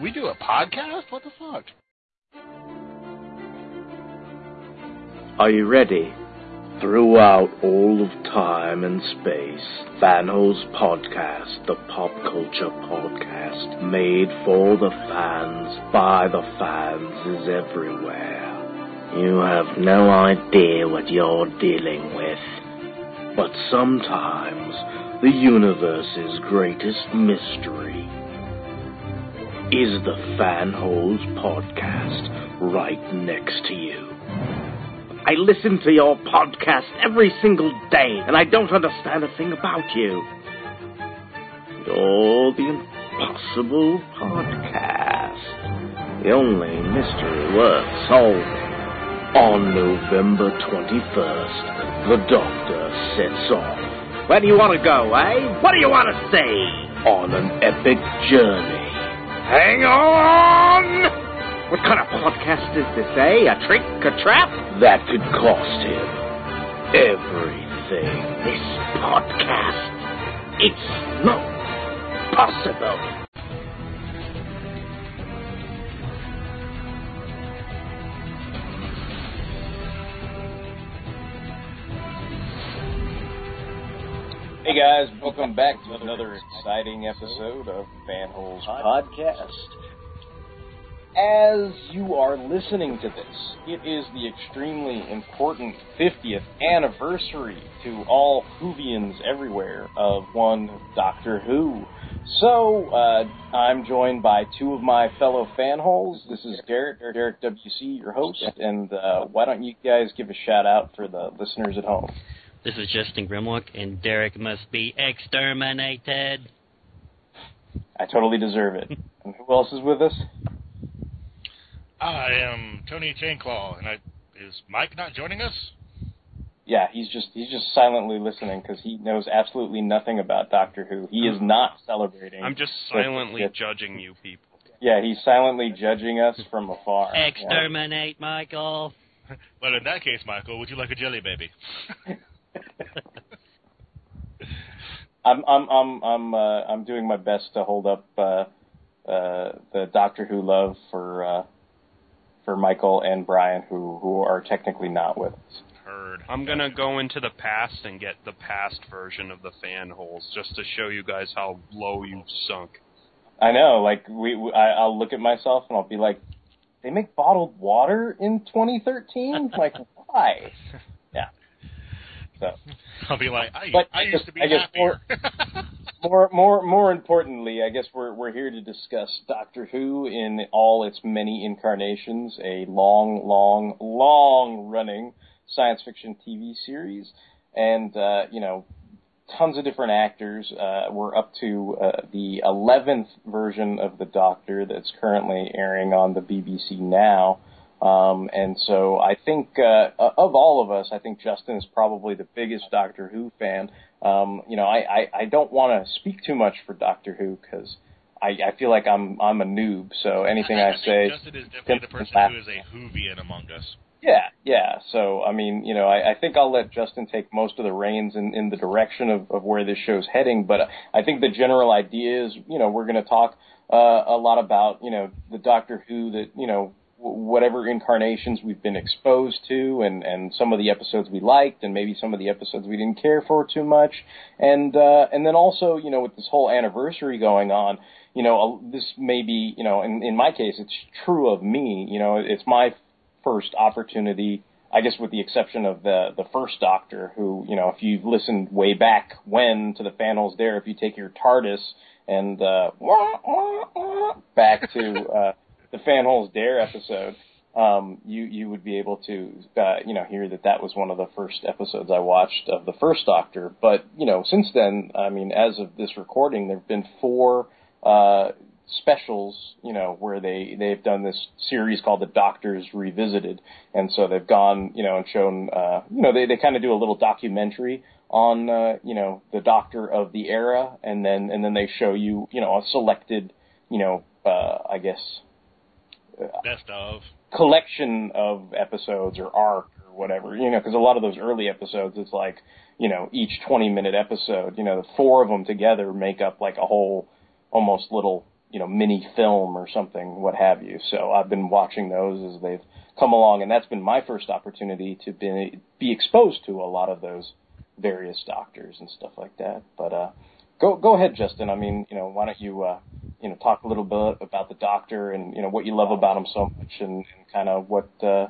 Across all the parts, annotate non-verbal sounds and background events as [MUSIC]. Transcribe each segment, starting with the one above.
we do a podcast? What the fuck? Are you ready? Throughout all of time and space, Fanholes Podcast, the pop culture podcast made for the fans, by the fans, is everywhere. You have no idea what you're dealing with. But sometimes, the universe's greatest mystery is the Fanholes Podcast right next to you. I listen to your podcast every single day, and I don't understand a thing about you. You're the Impossible Podcast. The only mystery worth solving. On November 21st, the Doctor sets off. Where do you want to go, eh? What do you want to say? On an epic journey. Hang on! What kind of podcast is this, eh? A trick? A trap? That could cost him everything. This podcast. It's not possible. Hey guys, welcome back to another exciting episode of Fanholes Podcast. As you are listening to this, it is the extremely important 50th anniversary to all Whovians everywhere of one Doctor Who. So, uh, I'm joined by two of my fellow fanholes. This is Derek, Derek WC, your host, and uh, why don't you guys give a shout out for the listeners at home? This is Justin Grimlock, and Derek must be exterminated. I totally deserve it. [LAUGHS] And who else is with us? I am Tony Chainclaw, and I is Mike not joining us? Yeah, he's just he's just silently listening because he knows absolutely nothing about Doctor Who. He is not celebrating. I'm just silently with- judging you people. Yeah, he's silently judging us from afar. Yeah. Exterminate Michael. [LAUGHS] Well, in that case, Michael, would you like a jelly baby? [LAUGHS] I'm I'm I'm I'm uh, I'm doing my best to hold up uh, uh, the Doctor Who love for uh, for Michael and Brian, who who are technically not with us. Heard. I'm gonna go into the past and get the past version of the fan holes just to show you guys how low you've sunk. I know, like we, we I, I'll look at myself and I'll be like, they make bottled water in 2013. like why? [LAUGHS] So. I'll be like, I, But I used to be I happier. [LAUGHS] more more more importantly, I guess we're we're here to discuss Doctor Who in all its many incarnations, a long, long, long running science fiction TV series, and uh, you know, tons of different actors. Uh, we're up to uh, the eleventh version of the Doctor that's currently airing on the BBC now. Um, and so I think uh, of all of us, I think Justin is probably the biggest Doctor Who fan. Um, you know, I, I, I don't want to speak too much for Doctor Who because I, I feel like I'm I'm a noob. So anything I, think say, Justin is definitely the person who is a Whovian among us. yeah, yeah. So I mean, you know, I, I think I'll let Justin take most of the reins in, in the direction of, of where this show's heading. But I think the general idea is, you know, we're going to talk uh, a lot about, you know, the Doctor Who that you know whatever incarnations we've been exposed to, and and some of the episodes we liked, and maybe some of the episodes we didn't care for too much, and uh, and then also you know with this whole anniversary going on, you know this may be you know in in my case it's true of me, you know it's my first opportunity. I guess with the exception of the the first Doctor, who you know, if you've listened way back when to the Fanholes there, if you take your TARDIS and uh, back to uh, the Fanholes Dare episode, um, you you would be able to uh, you know hear that that was one of the first episodes I watched of the first Doctor. But you know since then, I mean, as of this recording, there've been four uh, specials, you know, where they they've done this series called The Doctors Revisited, and so they've gone, you know, and shown, uh, you know, they they kind of do a little documentary on, uh, you know, the Doctor of the era, and then and then they show you, you know, a selected, you know, uh, I guess, Best of. collection of episodes or arc or whatever, you know, because a lot of those early episodes, it's like, you know, each 20 minute episode, you know, the four of them together make up like a whole, almost little you know mini film or something, what have you. So I've been watching those as they've come along, and that's been my first opportunity to be be exposed to a lot of those various doctors and stuff like that. But uh, go go ahead, Justin. I mean, you know, why don't you uh, you know talk a little bit about the doctor and you know what you love about him so much, and, and kind of what uh,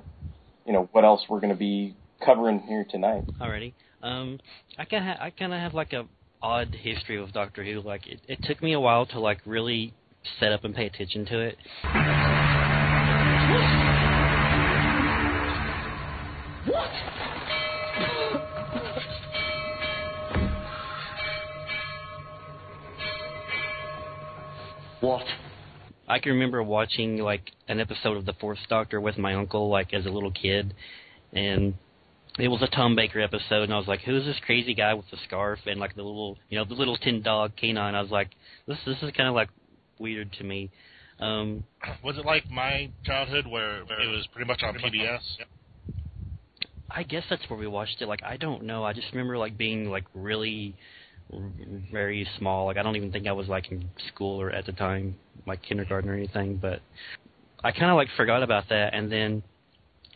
you know what else we're going to be covering here tonight. Alrighty. Um, I kind of ha- I kind of have like a odd history with Doctor Who. Like it, it took me a while to like really set up and pay attention to it. What? [LAUGHS] I can remember watching like an episode of the Fourth Doctor with my uncle, like as a little kid, and it was a Tom Baker episode, and I was like, "Who's this crazy guy with the scarf and like the little, you know, the little tin dog canine?" I was like, "This this is kind of like weird to me." Um, Was it like my childhood where it was pretty much on PBS? I guess that's where we watched it. Like I don't know. I just remember like being like really r- very small. Like I don't even think I was like in school or at the time, like kindergarten or anything. But I kind of like forgot about that. And then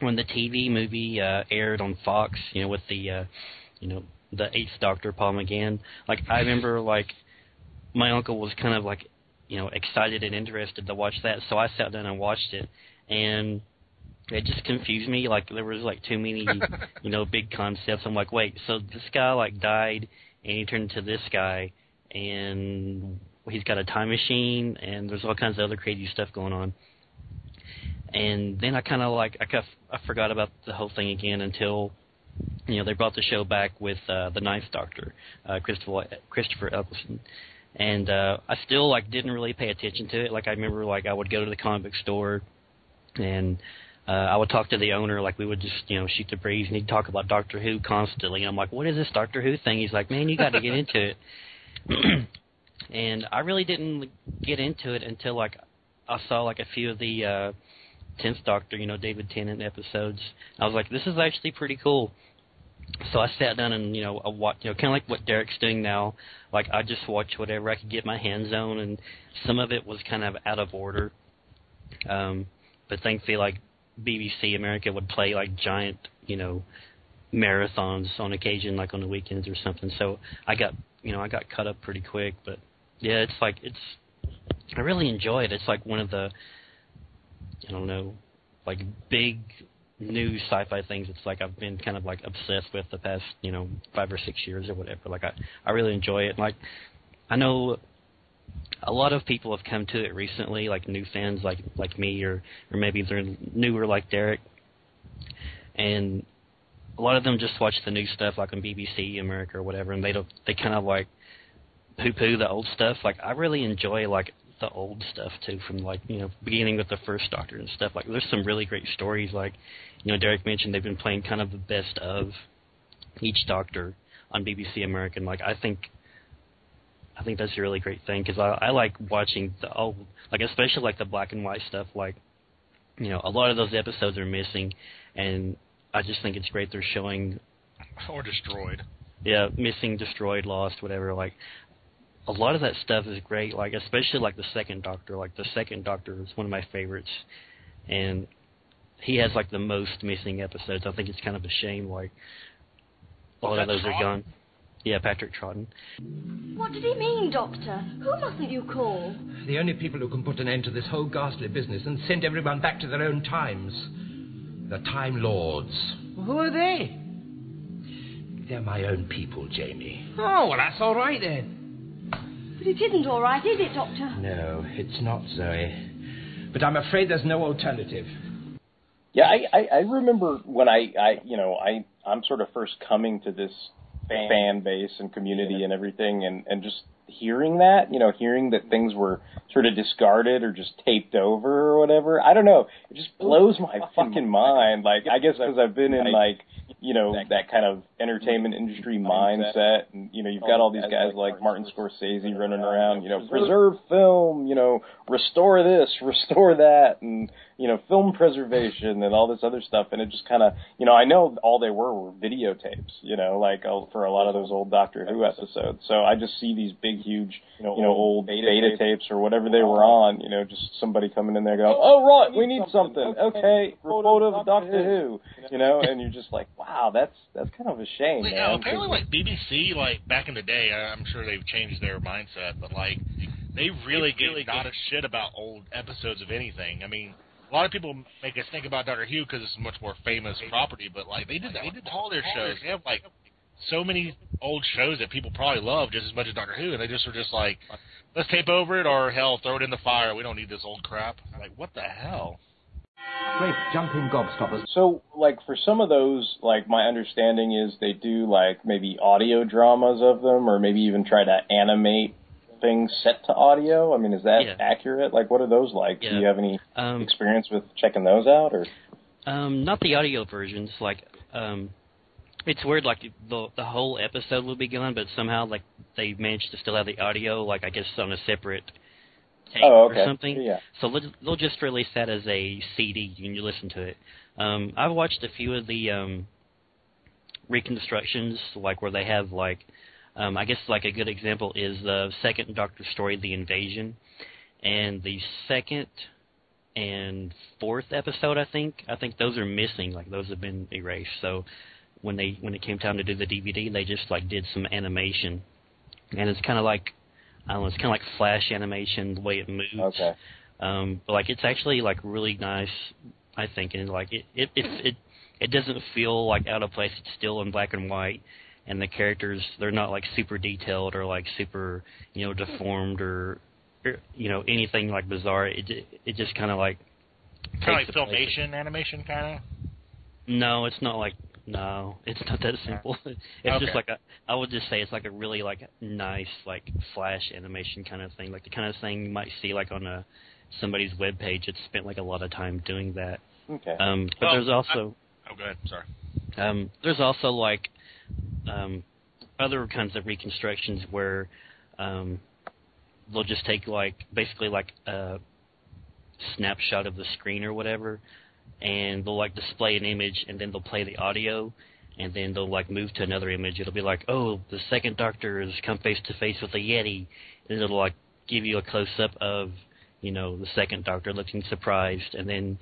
when the TV movie uh, aired on Fox, you know, with the uh, you know the Eighth Doctor Paul McGann, like I remember like my uncle was kind of like you know excited and interested to watch that, so I sat down and watched it, and it just confused me. Like there was like too many, [LAUGHS] you know, big concepts. I'm like, wait, so this guy like died and he turned into this guy, and he's got a time machine, and there's all kinds of other crazy stuff going on. And then I kind of like I kind I forgot about the whole thing again until you know they brought the show back with uh, the Ninth Doctor, uh, Christopher Christopher Eccleston, and uh, I still like didn't really pay attention to it. Like I remember like I would go to the comic book store and uh, I would talk to the owner, like we would just, you know, shoot the breeze, and he'd talk about Doctor Who constantly. And I'm like, what is this Doctor Who thing? He's like, man, you got to get into it. [CLEARS THROAT] and I really didn't get into it until like I saw like a few of the uh, Tenth Doctor, you know, David Tennant episodes. I was like, this is actually pretty cool. So I sat down and you know, I watch, you know, kind of like what Derek's doing now. Like I just watched whatever I could get my hands on, and some of it was kind of out of order. Um, but thankfully, like BBC America would play like giant, you know, marathons on occasion, like on the weekends or something. So I got, you know, I got cut up pretty quick. But yeah, it's like it's, I really enjoy it. It's like one of the, I don't know, like big new sci-fi things. It's like I've been kind of like obsessed with the past, you know, five or six years or whatever. Like I, I really enjoy it. Like I know a lot of people have come to it recently, like new fans like like me, or or maybe they're newer like Derek, and a lot of them just watch the new stuff like on BBC America or whatever, and they don't they kind of like poo poo the old stuff. Like I really enjoy like the old stuff too, from like you know beginning with the first Doctor and stuff. Like there's some really great stories. Like you know Derek mentioned they've been playing kind of the best of each Doctor on BBC American. Like I think I think that's a really great thing because I, I like watching the old, like especially like the black and white stuff. Like, you know, a lot of those episodes are missing, and I just think it's great they're showing. Or destroyed. Yeah, missing, destroyed, lost, whatever. Like, a lot of that stuff is great. Like, especially like the second Doctor. Like the second Doctor is one of my favorites, and he has like the most missing episodes. I think it's kind of a shame. Like a lot Was of those are gone. Yeah, Patrick Troughton. What did he mean, Doctor? Who mustn't you call? The only people who can put an end to this whole ghastly business and send everyone back to their own times. The Time Lords. Who are they? They're my own people, Jamie. Oh, well, that's all right then. But it isn't all right, is it, Doctor? No, it's not, Zoe. But I'm afraid there's no alternative. Yeah, I, I, I remember when I, I, you know, I, I'm sort of first coming to this fan, fan base and community and everything, and and just hearing that, you know, hearing that things were sort of discarded or just taped over or whatever. I don't know. It just blows my fucking mind. Like, I guess because I've been in like, you know, that kind of entertainment industry mindset, and you know, you've got all these guys like Martin Scorsese running around, you know, preserve film, you know, restore this, [LAUGHS] restore that, and you know, film preservation and all this other stuff. And it just kind of, you know, I know all they were were videotapes, you know, like uh, for a lot of those old Doctor Who episodes. So I just see these big, huge, you know, old beta tapes. or whatever they were on, you know, just somebody coming in there going, oh, right, we need something. Okay, report of Doctor Who, you know, and you're just like, wow, that's that's kind of a shame, Well, man. apparently, like BBC, like back in the day, I'm sure they've changed their mindset, but like they really really not a shit about old episodes of anything. I mean, a lot of people make us think about Doctor Who because it's a much more famous property, but like they did that. They did all their shows. They have like so many old shows that people probably love just as much as Doctor Who, and they just were just like, let's tape over it or hell, throw it in the fire. We don't need this old crap. Like, what the hell? Great jumping gobstoppers. So, like for some of those, like my understanding is they do like maybe audio dramas of them, or maybe even try to animate things set to audio. I mean, is that Yeah. accurate? Like, what are those like? Do you have any Um, experience with checking those out, or? Um, not the audio versions. Like, um, it's weird. Like the the whole episode will be gone, but somehow like they managed to still have the audio. Like I guess on a separate tape Oh, okay. or something. Yeah. So they'll, just release that as a CD and you listen to it. Um, I've watched a few of the um, reconstructions, like where they have like, um, I guess like a good example is the second Doctor story, The Invasion, and the second and fourth episode. I think I think those are missing. Like those have been erased. So when they when it came time to do the DVD, they just like did some animation, and it's kind of like I don't know, it's kind of like flash animation the way it moves. Okay. Um, but like it's actually like really nice, I think, and like it it it it, it doesn't feel like out of place. It's still in black and white, and the characters they're not like super detailed or like super you know deformed or, or you know anything like bizarre. It it just kind of like Kind of like takes the place- filmation animation, kind of. No, it's not like no, it's not that simple. [LAUGHS] it's Okay. just like a I would just say it's like a really like nice like flash animation kind of thing, like the kind of thing you might see like on a somebody's web page that's spent like a lot of time doing that. Okay. Um, but Well, there's also Oh, go ahead. Sorry. um, there's also like um, other kinds of reconstructions where um, they'll just take like basically like a snapshot of the screen or whatever, and they'll like display an image and then they'll play the audio, and then they'll like move to another image. It'll be like, oh, the second Doctor has come face to face with a Yeti, and it'll like give you a close up of you know the second Doctor looking surprised, and then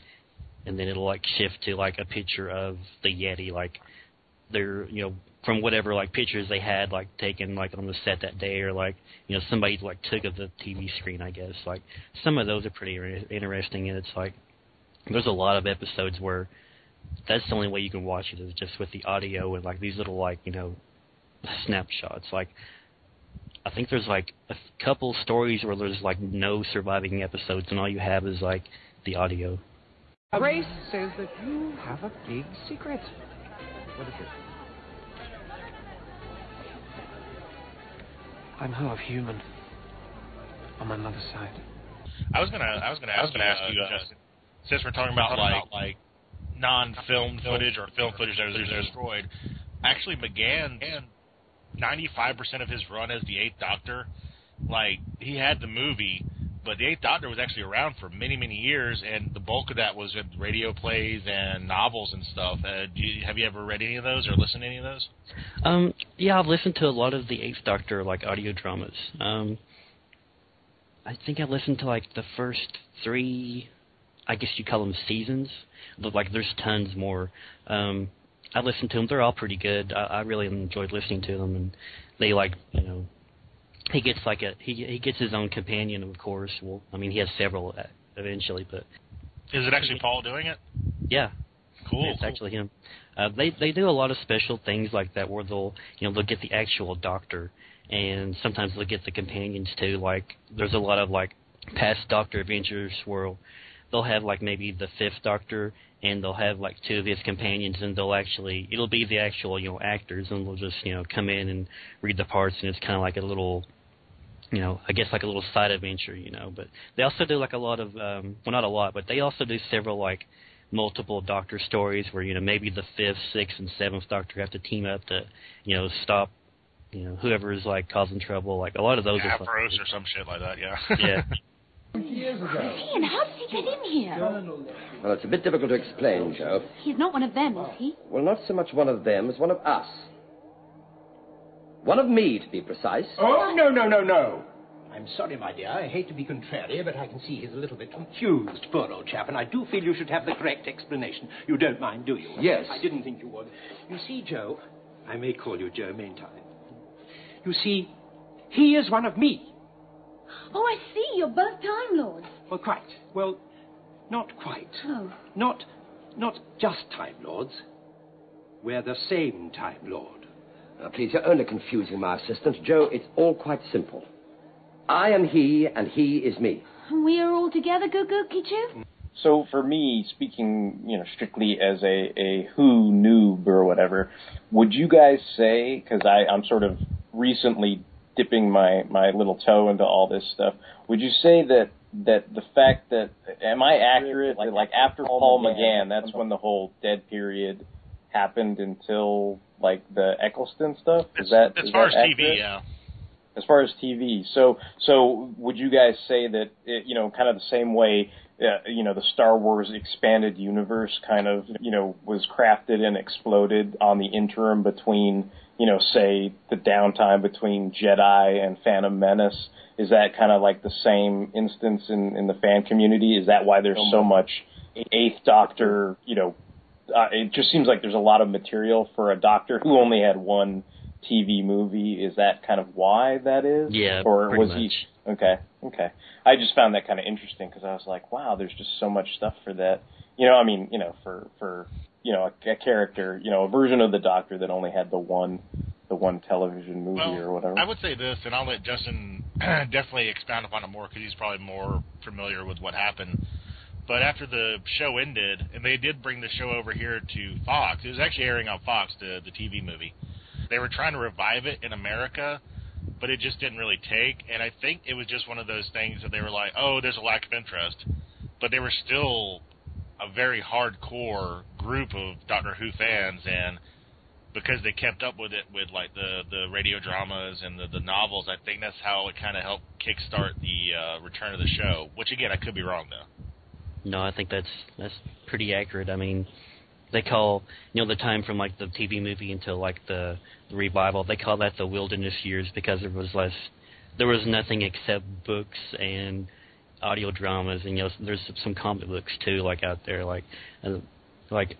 and then it'll like shift to like a picture of the Yeti, like they're you know from whatever like pictures they had like taken like on the set that day, or like you know somebody like took of the TV screen. I guess like some of those are pretty inter- interesting, and it's like there's a lot of episodes where that's the only way you can watch it is just with the audio and like these little like you know snapshots. Like I think there's like a couple stories where there's like no surviving episodes, and all you have is like the audio. Grace says that you have a big secret. What is it? I'm half human. On my mother's side. I was gonna, I was gonna ask, you, ask you, uh, Justin, since we're talking about like like non-film footage or film footage that was destroyed. Actually, McGann, ninety-five percent of his run as the Eighth Doctor, like he had the movie, but the Eighth Doctor was actually around for many, many years, and the bulk of that was in radio plays and novels and stuff. Uh, do you, have you ever read any of those or listened to any of those? Um, yeah, I've listened to a lot of the Eighth Doctor like audio dramas. Um, I think I listened to like the first three. I guess you call them seasons. But like there's tons more. Um, I listen to them. They're all pretty good. I, I really enjoyed listening to them, and they like you know he gets like a he he gets his own companion, of course. Well, I mean he has several uh, eventually, but Is it actually Paul doing it? yeah, Cool. it's actually him. Uh, they they do a lot of special things like that where they'll you know they'll get the actual doctor, and sometimes they'll get the companions too. Like there's a lot of like past Doctor adventures where they'll have like maybe the fifth Doctor and they'll have like two of his companions and they'll actually it'll be the actual you know actors and they'll just you know come in and read the parts and it's kind of like a little you know, I guess like a little side adventure, you know. But they also do like a lot of, um, well, not a lot, but they also do several like multiple Doctor stories where you know maybe the fifth, sixth, and seventh Doctor have to team up to, you know, stop, you know, whoever is like causing trouble. Like a lot of those are fun. Or some shit like that. Yeah. Yeah. [LAUGHS] Ian, how did he get in here? Well, it's a bit difficult to explain, Jo. He's not one of them, is he? Well, not so much one of them as one of us. One of me, to be precise. Oh, no, no, no, no. I'm sorry, my dear. I hate to be contrary, but I can see he's a little bit confused, poor old chap, and I do feel you should have the correct explanation. You don't mind, do you? Yes. I didn't think you would. You see, Jo, I may call you Jo, mayn't I? You see, he is one of me. Oh, I see. You're both Time Lords. Well, quite. Well, not quite. Oh. Not, not just Time Lords. We're the same Time Lord. Now, please, you're only confusing my assistant. Jo, it's all quite simple. I am he, and he is me. We are all together, Goo Goo Kichu? So for me, speaking, you know, strictly as a, a Who noob or whatever, would you guys say, because I I'm sort of recently dipping my, my little toe into all this stuff, would you say that, that the fact that, am I accurate, like, like after Paul McGann, that's when the whole dead period happened until, like, the Eccleston stuff? Is that, as is far as that TV, yeah. as far as TV. So, so would you guys say that it, you know, kind of the same way, uh, you know, the Star Wars expanded universe kind of, you know, was crafted and exploded on the interim between, you know, say the downtime between Jedi and Phantom Menace? Is that kind of like the same instance in in the fan community? Is that why there's so much Eighth Doctor? You know, uh, it just seems like there's a lot of material for a Doctor who only had one TV movie. Is that kind of why that is? Yeah, Or was he? Okay, okay. I just found that kind of interesting because I was like, wow, there's just so much stuff for that. You know, I mean, you know, for for you know a, a character, you know, a version of the Doctor that only had the one the one television movie Well, or whatever. I would say this, and I'll let Justin [CLEARS THROAT] definitely expound upon it more because he's probably more familiar with what happened. But after the show ended, and they did bring the show over here to Fox, it was actually airing on Fox, the the TV movie. They were trying to revive it in America, but it just didn't really take. And I think it was just one of those things that they were like, oh, there's a lack of interest, but they were still a very hardcore group of Doctor Who fans, and because they kept up with it with like the the radio dramas and the the novels, I think that's how it kind of helped kickstart the uh, return of the show. Which again, I could be wrong though. No, I think that's that's pretty accurate. I mean, they call you know the time from like the TV movie until like the, the revival. They call that the wilderness years because there was less, there was nothing except books and audio dramas, and you know there's some comic books too, like out there, like uh, like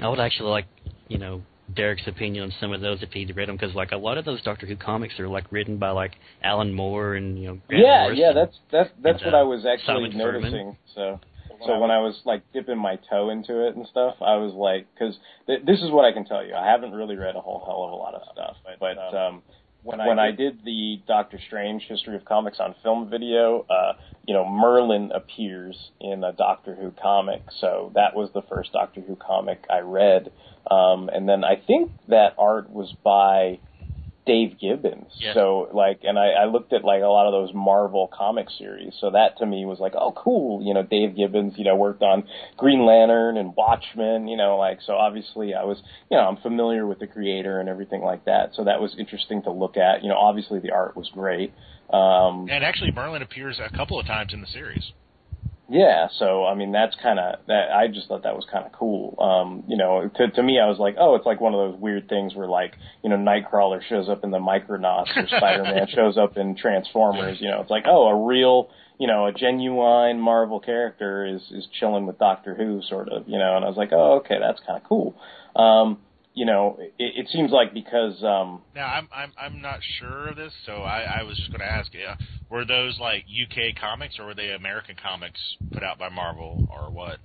I would actually like you know Derek's opinion on some of those if he'd read them because like a lot of those Doctor Who comics are like written by like Alan Moore and you know Grant yeah, Morrison. yeah, that's that's that's and, what uh, I was actually Simon Furman. noticing. So, so when I was like dipping my toe into it and stuff, I was like, because th- this is what I can tell you. I haven't really read a whole hell of a lot of stuff, but um, when I when I did the Doctor Strange History of Comics on film video, uh, you know, Merlin appears in a Doctor Who comic, so that was the first Doctor Who comic I read. Um, and then I think that art was by Dave Gibbons. Yes. So like, and I, I looked at like a lot of those Marvel comic series. So that to me was like, oh, cool. You know, Dave Gibbons, you know, worked on Green Lantern and Watchmen. You know, like so obviously I was, you know, I'm familiar with the creator and everything like that. So that was interesting to look at. You know, obviously the art was great. Um, And actually, Merlin appears a couple of times in the series. Yeah, so I mean that's kind of that. I just thought that was kind of cool. Um, you know, to to me, I was like, oh, it's like one of those weird things where like you know Nightcrawler shows up in the Micronauts or [LAUGHS] Spider Man shows up in Transformers. You know, it's like oh, a real you know, a genuine Marvel character is is chilling with Doctor Who, sort of, you know. And I was like, oh, okay, that's kind of cool. Um, you know, it, it seems like because um, Now I'm I'm I'm not sure of this, so I, I was just going to ask you: Were those like UK comics, or were they American comics put out by Marvel, or what?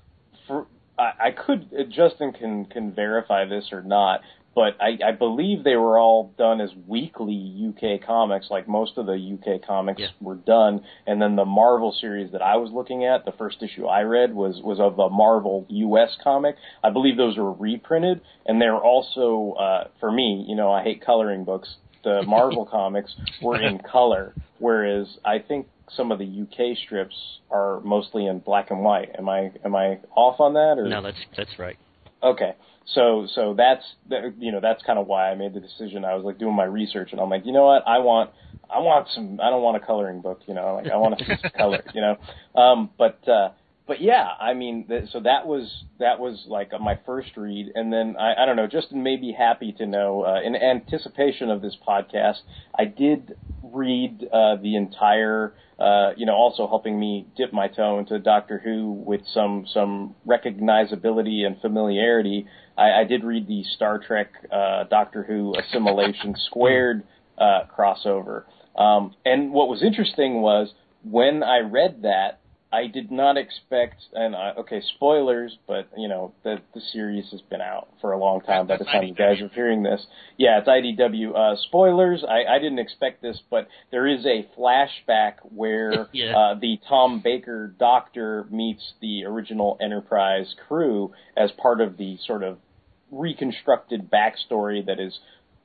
for, I, I could uh, Justin can can verify this or not, but I, I believe they were all done as weekly UK comics, like most of the UK comics Yeah. were done. And then the Marvel series that I was looking at, the first issue I read was was of a Marvel US comic. I believe those were reprinted, and they're also uh, for me, you know, I hate coloring books. The [LAUGHS] Marvel comics were in color, whereas I think some of the UK strips are mostly in black and white. Am I am I off on that? Or No, that's that's right. Okay. So so that's that- you know that's kind of why I made the decision. I was like doing my research and I'm like, you know what? I want I want some I don't want a coloring book, you know. Like I want to see some [LAUGHS] color, you know. Um but uh but yeah, I mean th- so that was that was like my first read and then I I don't know, Justin may be happy to know uh in anticipation of this podcast, I did read uh the entire uh, you know, also helping me dip my toe into Doctor Who with some some recognizability and familiarity. I, I did read the Star Trek uh, Doctor Who Assimilation Squared uh, crossover, um, and what was interesting was when I read that, I did not expect. And I, okay, spoilers, but you know the the series has been out for a long time. By the time you guys are hearing this, yeah, it's IDW. Uh, spoilers. I, I didn't expect this, but there is a flashback where [LAUGHS] Yeah. uh, the Tom Baker Doctor meets the original Enterprise crew as part of the sort of reconstructed backstory that is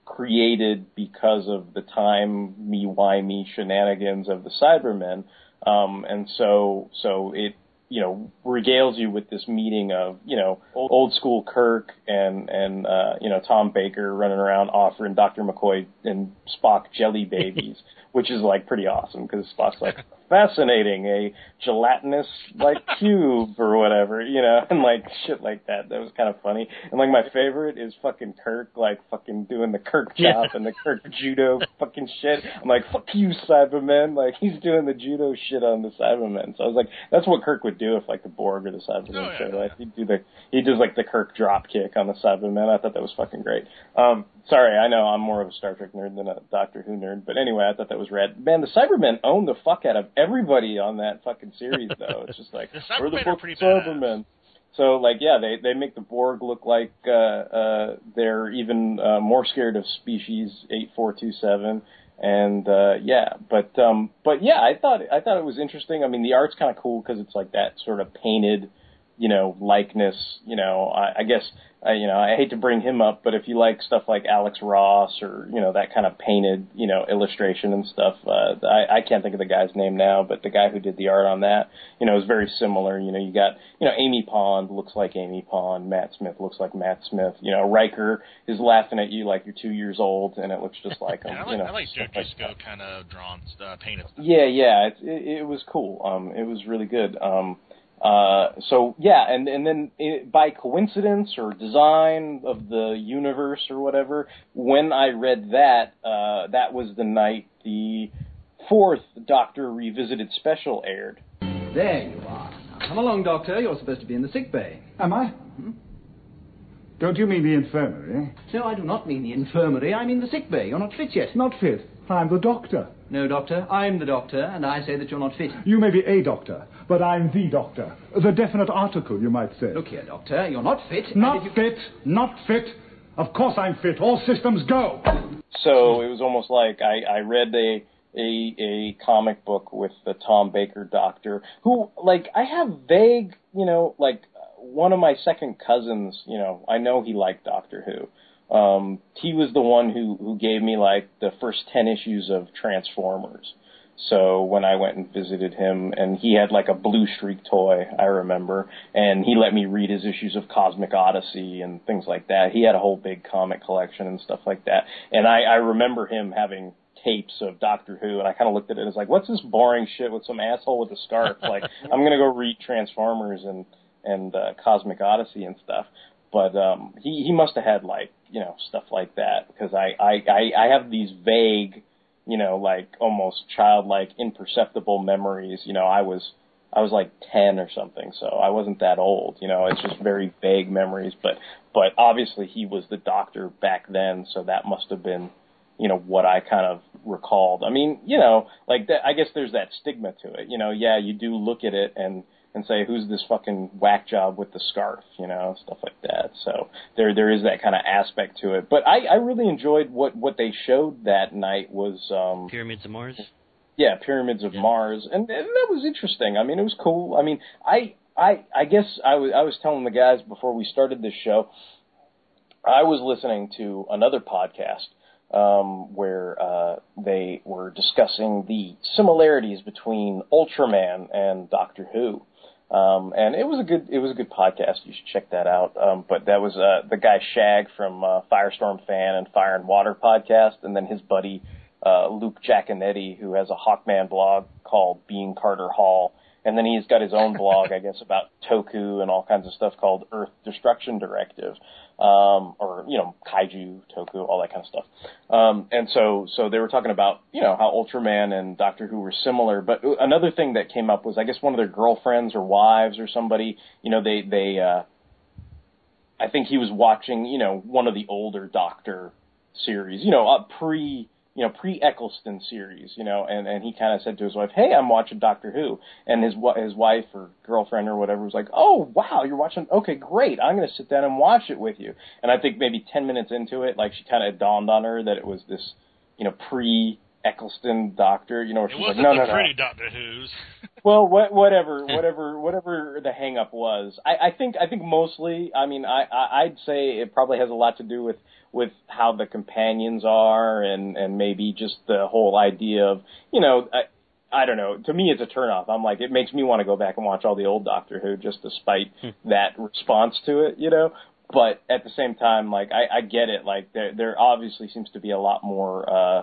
created because of the time me why me shenanigans of the Cybermen. Um, and so so it you know regales you with this meeting of you know old, old school Kirk and and uh, you know Tom Baker running around offering Dr. McCoy and Spock jelly [LAUGHS] babies, which is like pretty awesome because Spock's like [LAUGHS] fascinating a gelatinous like [LAUGHS] cube or whatever you know and like shit like that. That was kind of funny. And like my favorite is fucking Kirk like fucking doing the Kirk Yeah. chop and the Kirk judo fucking shit. I'm like fuck you Cybermen. Like he's doing the judo shit on the Cybermen. So I was like that's what Kirk would do if like the Borg or the Cybermen Oh, yeah, showed. yeah. Like he'd do the he does like the Kirk drop kick on the Cybermen. I thought that was fucking great. Um, sorry, I know I'm more of a Star Trek nerd than a Doctor Who nerd, but anyway, I thought that was rad. Man, the Cybermen own the fuck out of everybody on that fucking series, though. It's just like [LAUGHS] The we're the Cybermen are pretty badass. So like yeah, they they make the Borg look like uh, uh, they're even uh, more scared of species eight four two seven. And uh, yeah, but um, but yeah, I thought I thought it was interesting. I mean, the art's kind of cool because it's like that sort of painted, you know, likeness. You know, I, I guess I, you know I hate to bring him up, but if you like stuff like Alex Ross or you know that kind of painted, you know, illustration and stuff, uh, I, I can't think of the guy's name now, but the guy who did the art on that, you know, is very similar. You know, you got you know Amy Pond looks like Amy Pond, Matt Smith looks like Matt Smith. You know, Riker is laughing at you like you're two years old, and it looks just like [LAUGHS] him. I like you know, I like Joe stuff like kind of drawn, uh, painted. stuff. yeah, yeah, it, it, it was cool. Um, it was really good. Um, uh, Uh, so yeah, and and then it, by coincidence or design of the universe or whatever, when I read that, uh, that was the night the fourth Doctor Revisited special aired. There you are. Now, come along, Doctor. You're supposed to be in the sick bay. Am I? Hmm? Don't you mean the infirmary? No, I do not mean the infirmary. I mean the sick bay. You're not fit yet. Not fit. I'm the doctor. No, Doctor. I'm the doctor, and I say that you're not fit. You may be a doctor, but I'm the doctor. The definite article, you might say. Look here, Doctor. You're not fit. Not you- fit. Not fit. Of course I'm fit. All systems go. So it was almost like I, I read a, a a comic book with the Tom Baker Doctor, who like I have vague, you know, like one of my second cousins, you know, I know he liked Doctor Who. Um, he was the one who who gave me like the first ten issues of Transformers. So when I went and visited him, and he had like a Blue Streak toy, I remember, and he let me read his issues of Cosmic Odyssey and things like that. He had a whole big comic collection and stuff like that. And I, I remember him having tapes of Doctor Who, and I kind of looked at it as like, what's this boring shit with some asshole with a scarf? like, [LAUGHS] I'm gonna go read Transformers and and uh, Cosmic Odyssey and stuff. But um, he he must have had like you know stuff like that because I I I, I have these vague you know, like almost childlike, imperceptible memories. You know, I was I was like ten or something, so I wasn't that old. You know, it's just very vague memories. But but obviously he was the doctor back then, so that must have been you know what I kind of recalled. I mean, you know, like that. I guess there's that stigma to it. You know, yeah, you do look at it and and say, who's this fucking whack job with the scarf? You know, stuff like that. So there there is that kind of aspect to it. But I I really enjoyed what what they showed that night was um Pyramids of Mars. yeah, Pyramids of Mars, and, and that was interesting. I mean, it was cool. I mean, I I I guess I was I was telling the guys before we started this show, I was listening to another podcast um, where uh, they were discussing the similarities between Ultraman and Doctor Who. Um, and it was a good it was a good podcast. You should check that out. Um, but that was uh, the guy Shagg from uh, Firestorm Fan and Fire and Water podcast, and then his buddy uh, Luke Jaconetti, who has a Hawkman blog called Being Carter Hall, and then he's got his own blog, I guess, about Toku and all kinds of stuff called Earth Destruction Directive, um, or you know, Kaiju, Toku, all that kind of stuff. Um, and so, so they were talking about you know how Ultraman and Doctor Who were similar, but another thing that came up was I guess one of their girlfriends or wives or somebody, you know, they they. Uh, I think he was watching, you know, one of the older Doctor series, you know, uh, pre you know, pre Eccleston series, you know, and and he kind of said to his wife, "Hey, I'm watching Doctor Who," and his his wife or girlfriend or whatever was like, "Oh, wow, you're watching? Okay, great. I'm going to sit down and watch it with you." And I think maybe ten minutes into it, like she kind of dawned on her that it was this, you know, pre Eccleston Doctor, you know, where It she's like, wasn't "No, the no, no." pretty Doctor Who's. [LAUGHS] [LAUGHS] Well, what, whatever, whatever, whatever the hang up was. I, I think, I think mostly, I mean, I, I, I'd say it probably has a lot to do with, with how the companions are and, and maybe just the whole idea of, you know, I, I don't know. To me, it's a turnoff. I'm like, it makes me want to go back and watch all the old Doctor Who just despite that response to it, you know. But at the same time, like, I, I get it. Like, there, there obviously seems to be a lot more. uh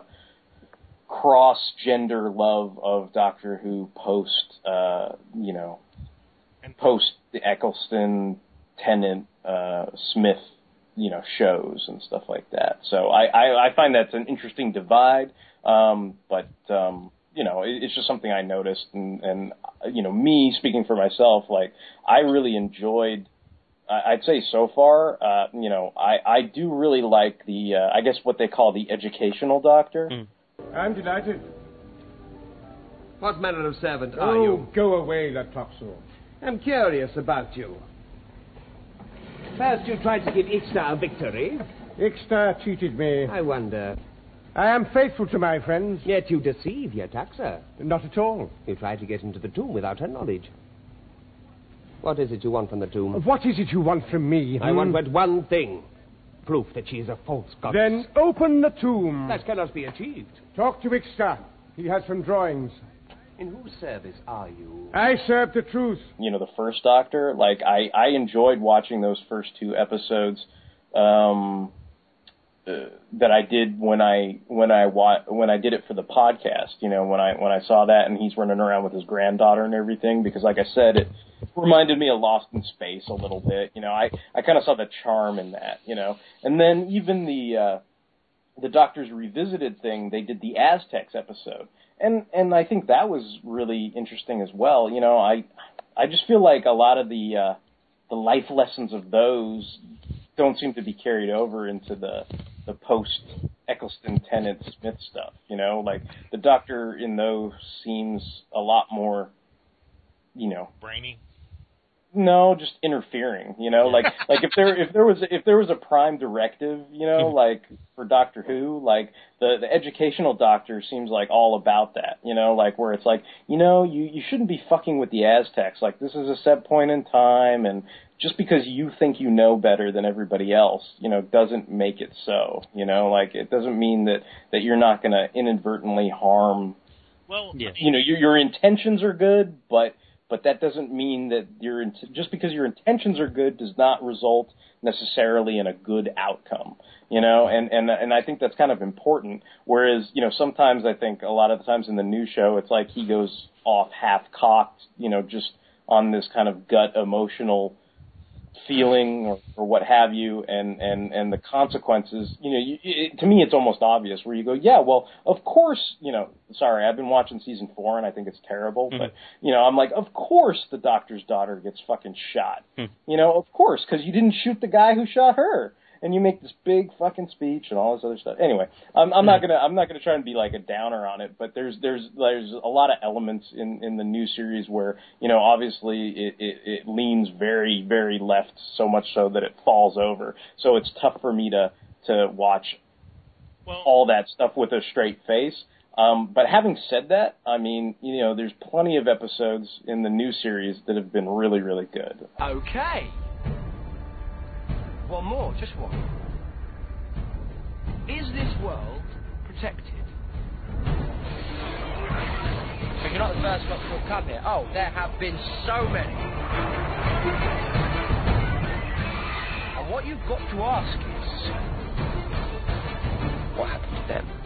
cross gender love of Doctor Who post uh you know and post the Eccleston Tennant uh Smith you know shows and stuff like that. So I, I, I find that's an interesting divide. Um but um you know, it, it's just something I noticed and, and you know, me speaking for myself, like I really enjoyed I- I'd say so far, uh, you know, I, I do really like the, uh, I guess what they call the educational doctor. I'm delighted. What manner of servant oh, are you? go away, Tlotoxl. I'm curious about you. First, you tried to give Ixta a victory. Ixta cheated me. I wonder. I am faithful to my friends. Yet you deceive Yetaxa. Not at all. You tried to get into the tomb without her knowledge. What is it you want from the tomb? What is it you want from me? I hmm? want but one thing. Proof that she is a false goddess. Then open the tomb. That cannot be achieved. Talk to Ixta. He has some drawings. In whose service are you? I serve the truth. you know the first Doctor. Like I I enjoyed watching those first two episodes um, that I did when I when I wa- when I did it for the podcast. You know when I when I saw that and he's running around with his granddaughter and everything because like I said it reminded me of Lost in Space a little bit. You know I I kind of saw the charm in that. You know and then even the uh, the Doctor's revisited thing they did the Aztecs episode and and I think that was really interesting as well. You know, I I just feel like a lot of the uh, the life lessons of those don't seem to be carried over into the the post Eccleston Tennant Smith stuff. You know, like the Doctor in those seems a lot more, you know, Brainy. no, just interfering. You know, like [LAUGHS] like if there if there was if there was a prime directive, you know, [LAUGHS] like for Doctor Who, like the the educational doctor seems like all about that. You know, like where it's like you know you you shouldn't be fucking with the Aztecs. Like this is a set point in time, and just because you think you know better than everybody else, you know, doesn't make it so. You know, like it doesn't mean that that you're not going to inadvertently harm. Well, yeah. You know, your your intentions are good, but but that doesn't mean that your int- just because your intentions are good does not result necessarily in a good outcome you know and and and I think that's kind of important whereas you know sometimes I think a lot of the times in the new show it's like he goes off half cocked you know just on this kind of gut emotional feeling or, or what have you, and and and the consequences. You know, you, it, to me, it's almost obvious where you go, yeah, well, of course, you know. Sorry, I've been watching season four, and I think it's terrible, Mhm. but you know, I'm like, of course, the doctor's daughter gets fucking shot. Hmm. You know, of course, because you didn't shoot the guy who shot her. And you make this big fucking speech and all this other stuff. Anyway, I'm, I'm not gonna I'm not gonna try and be like a downer on it, but there's there's there's a lot of elements in in the new series where you know obviously it it, it leans very very left so much so that it falls over. So it's tough for me to to watch all that stuff with a straight face. Um, but having said that, I mean, you know, there's plenty of episodes in the new series that have been really, really good. Okay. One more, just one. Is this world protected? So you're not the first one to come here. Oh, there have been so many. And what you've got to ask is, what happened to them?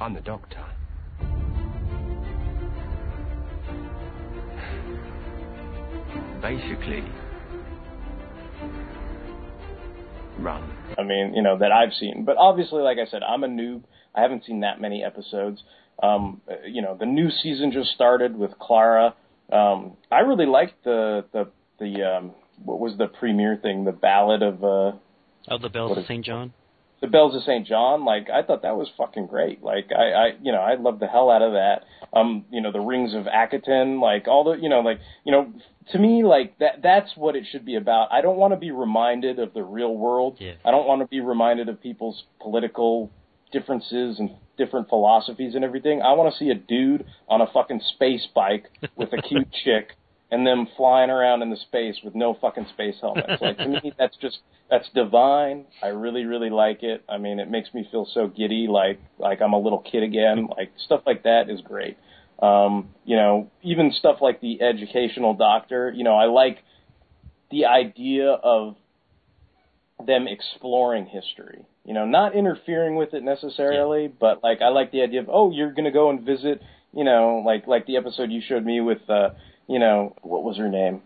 I'm the doctor. Basically, run. I mean, you know, that I've seen. But obviously, like I said, I'm a noob. I haven't seen that many episodes. Um, you know, the new season just started with Clara. Um, I really liked the the the um, what was the premiere thing? The Ballad of uh, Oh, the Bells of St. John. The Bells of St. John. Like I thought that was fucking great. Like I, I you know I loved the hell out of that. Um, you know the Rings of Akhaten. Like all the you know like you know to me like that that's what it should be about. I don't want to be reminded of the real world. Yeah. I don't want to be reminded of people's political differences and different philosophies and everything. I want to see a dude on a fucking space bike with a cute [LAUGHS] chick and them flying around in the space with no fucking space helmets. Like to me that's just that's divine. I really really like it. I mean, it makes me feel so giddy like like I'm a little kid again. Like stuff like that is great. Um, you know, even stuff like the educational doctor, you know, I like the idea of them exploring history. You know, not interfering with it necessarily, but like I like the idea of oh, you're going to go and visit, you know, like like the episode you showed me with uh, you know, what was her name?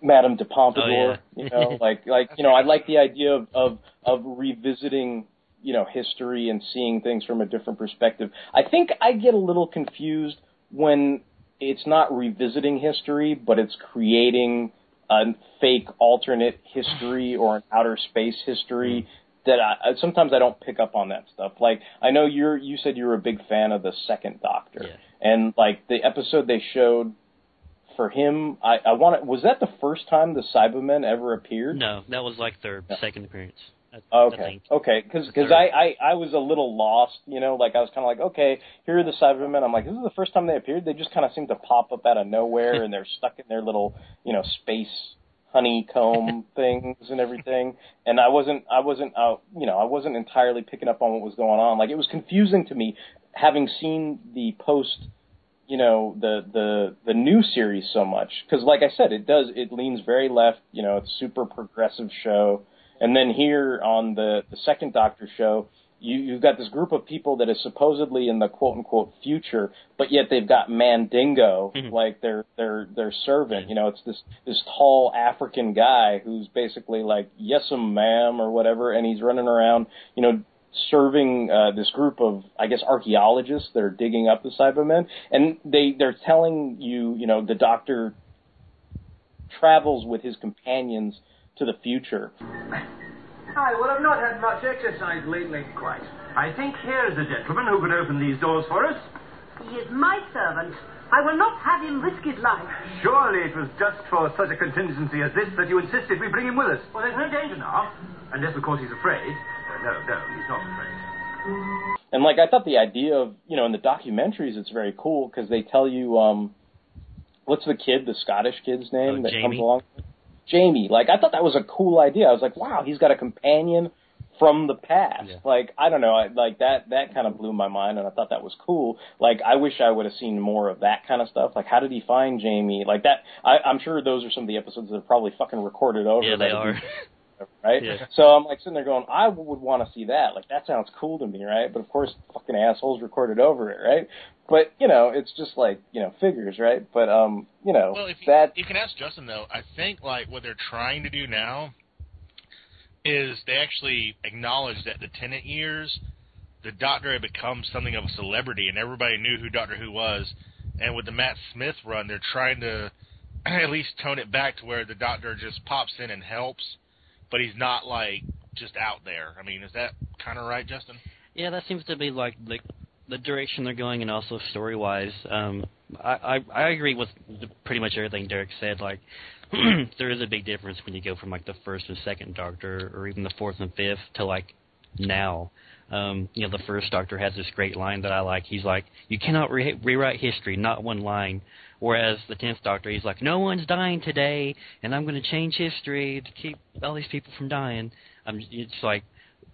Madame de Pompadour, Oh, yeah. you know, [LAUGHS] like like you know, I like the idea of of of revisiting you know history and seeing things from a different perspective. I think I get a little confused when it's not revisiting history, but it's creating a fake alternate history or an outer space history that I, sometimes I don't pick up on that stuff. Like I know you're you said you were a big fan of the second Doctor, and like the episode they showed for him, I, I want to, was that the first time the Cybermen ever appeared? No, that was like their second appearance. I- Okay, okay, because because. I, I I was a little lost, you know, like I was kind of like, okay, here are the Cybermen. I'm like, this is the first time they appeared. They just kind of seem to pop up out of nowhere, [LAUGHS] and they're stuck in their little, you know, space honeycomb [LAUGHS] things and everything. And I wasn't I wasn't uh, you know I wasn't entirely picking up on what was going on. Like it was confusing to me, having seen the post you know the the the new series so much. Because like I said it does it leans very left you know it's super progressive show. And then here on the the second Doctor show you you've got this group of people that is supposedly in the quote unquote future but yet they've got Mandingo mm-hmm. like their their their servant. You know it's this this tall African guy who's basically like yes'm ma'am or whatever and he's running around you know serving uh, this group of, I guess, archaeologists that are digging up the Cybermen, and they they're telling you, you know, the Doctor travels with his companions to the future. Hi, well, I've not had much exercise lately. Quite. I think here's a gentleman who could open these doors for us. He is my servant. I will not have him risk his life. Surely it was just for such a contingency as this that you insisted we bring him with us. Well, there's no danger now. Unless, of course, he's afraid. No, no, he's not afraid. And like I thought the idea of, you know, in the documentaries it's very cool because they tell you um what's the kid, the Scottish kid's name Oh, that Jamie. comes along? Jamie. Like I thought that was a cool idea. I was like, wow, he's got a companion from the past. Like I don't know, I, like that that kind of blew my mind, and I thought that was cool. Like I wish I would have seen more of that kind of stuff. Like how did he find Jamie? Like that. I, I'm sure those are some of the episodes that are probably fucking recorded over. Yeah, they are. [LAUGHS] whatever, right? Yeah. So I'm like sitting there going, I would want to see that. Like that sounds cool to me, right? But of course, fucking assholes recorded over it, right? But you know, it's just like you know figures, right? But um, you know Well, if you, that you can ask Justin though, I think like what they're trying to do now is they actually acknowledge that the Tennant years, the Doctor had become something of a celebrity, and everybody knew who Doctor Who was. And with the Matt Smith run, they're trying to [CLEARS THROAT] at least tone it back to where the Doctor just pops in and helps, but he's not like just out there. I mean, is that kind of right, Justin? Yeah, that seems to be like the the direction they're going, and also story wise. Um, I, I I agree with pretty much everything Derek said. Like, [CLEARS THROAT] there is a big difference when you go from like the first and second Doctor, or even the fourth and fifth, to like now. Um, you know, the first Doctor has this great line that I like. He's like, "You cannot re- rewrite history, not one line." Whereas the tenth Doctor, he's like, "No one's dying today, and I'm going to change history to keep all these people from dying." Um, it's like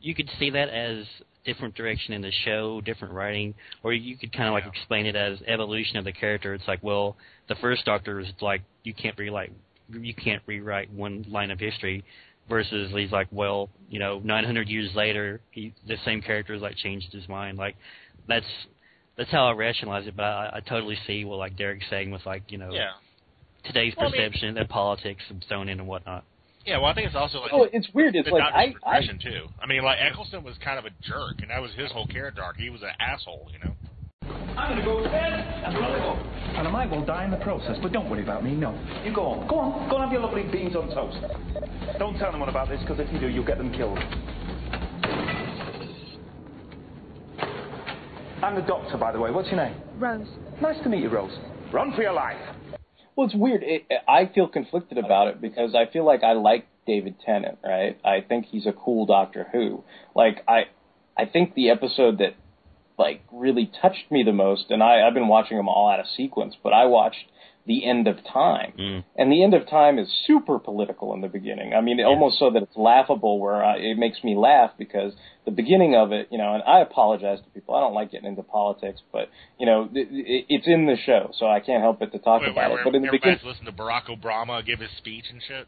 you could see that as different direction in the show, different writing, or you could kind of like explain it as evolution of the character. It's like, well, the first Doctor is like you can't rewrite you can't rewrite one line of history, versus he's like, well, you know, 900 years later, he the same character has like changed his mind. Like that's that's how I rationalize it. But I, I totally see what like Derek's saying with like you know Yeah. today's Well, I mean- perception and politics and thrown in and whatnot. Yeah, well, I think it's also like Oh, it's weird. It's like Doctor's I, I too. I mean, like Eccleston was kind of a jerk, and that was his whole character arc. He was an asshole, you know. I'm gonna go to bed. I'm gonna go. And I might well die in the process, but don't worry about me, no. You go on. Go on. Go and have your lovely beans on toast. Don't tell anyone about this, because if you do, you'll get them killed. I'm the doctor, by the way. What's your name? Rose. Nice to meet you, Rose. Run for your life. Well, it's weird. It, I feel conflicted about it because I feel like I like David Tennant, right? I think he's a cool Doctor Who. Like I, I think the episode that like really touched me the most, and I, I've been watching them all out of sequence, but I watched the end of time, mm. and the end of time is super political in the beginning. I mean, almost so that it's laughable, where I, it makes me laugh because the beginning of it, you know, and I apologize to people. I don't like getting into politics, but you know, it, it, it's in the show, so I can't help but to talk Where, about where, it. But in the beginning, listening to Barack Obama give his speech and shit.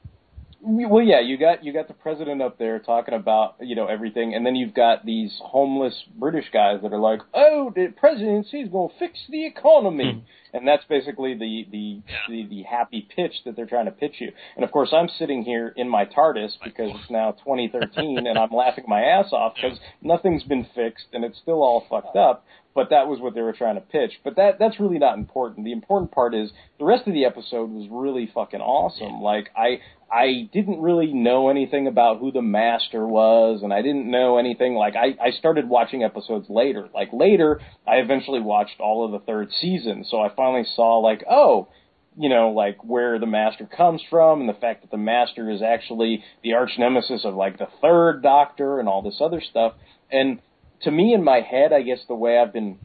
Well, yeah, you got you got the president up there talking about you know everything, and then you've got these homeless British guys that are like, "Oh, the presidency is going to fix the economy," hmm. and that's basically the the, the the happy pitch that they're trying to pitch you. And of course, I'm sitting here in my TARDIS because it's now 2013, and I'm laughing my ass off because nothing's been fixed and it's still all fucked uh, up. But that was what they were trying to pitch. But that that's really not important. The important part is the rest of the episode was really fucking awesome. Like I I didn't really know anything about who the master was, and I didn't know anything. Like I, I started watching episodes later. Like later, I eventually watched all of the third season, so I finally saw like, oh, you know, like where the master comes from, and the fact that the master is actually the arch nemesis of like the third Doctor and all this other stuff. And to me, in my head, I guess the way I've been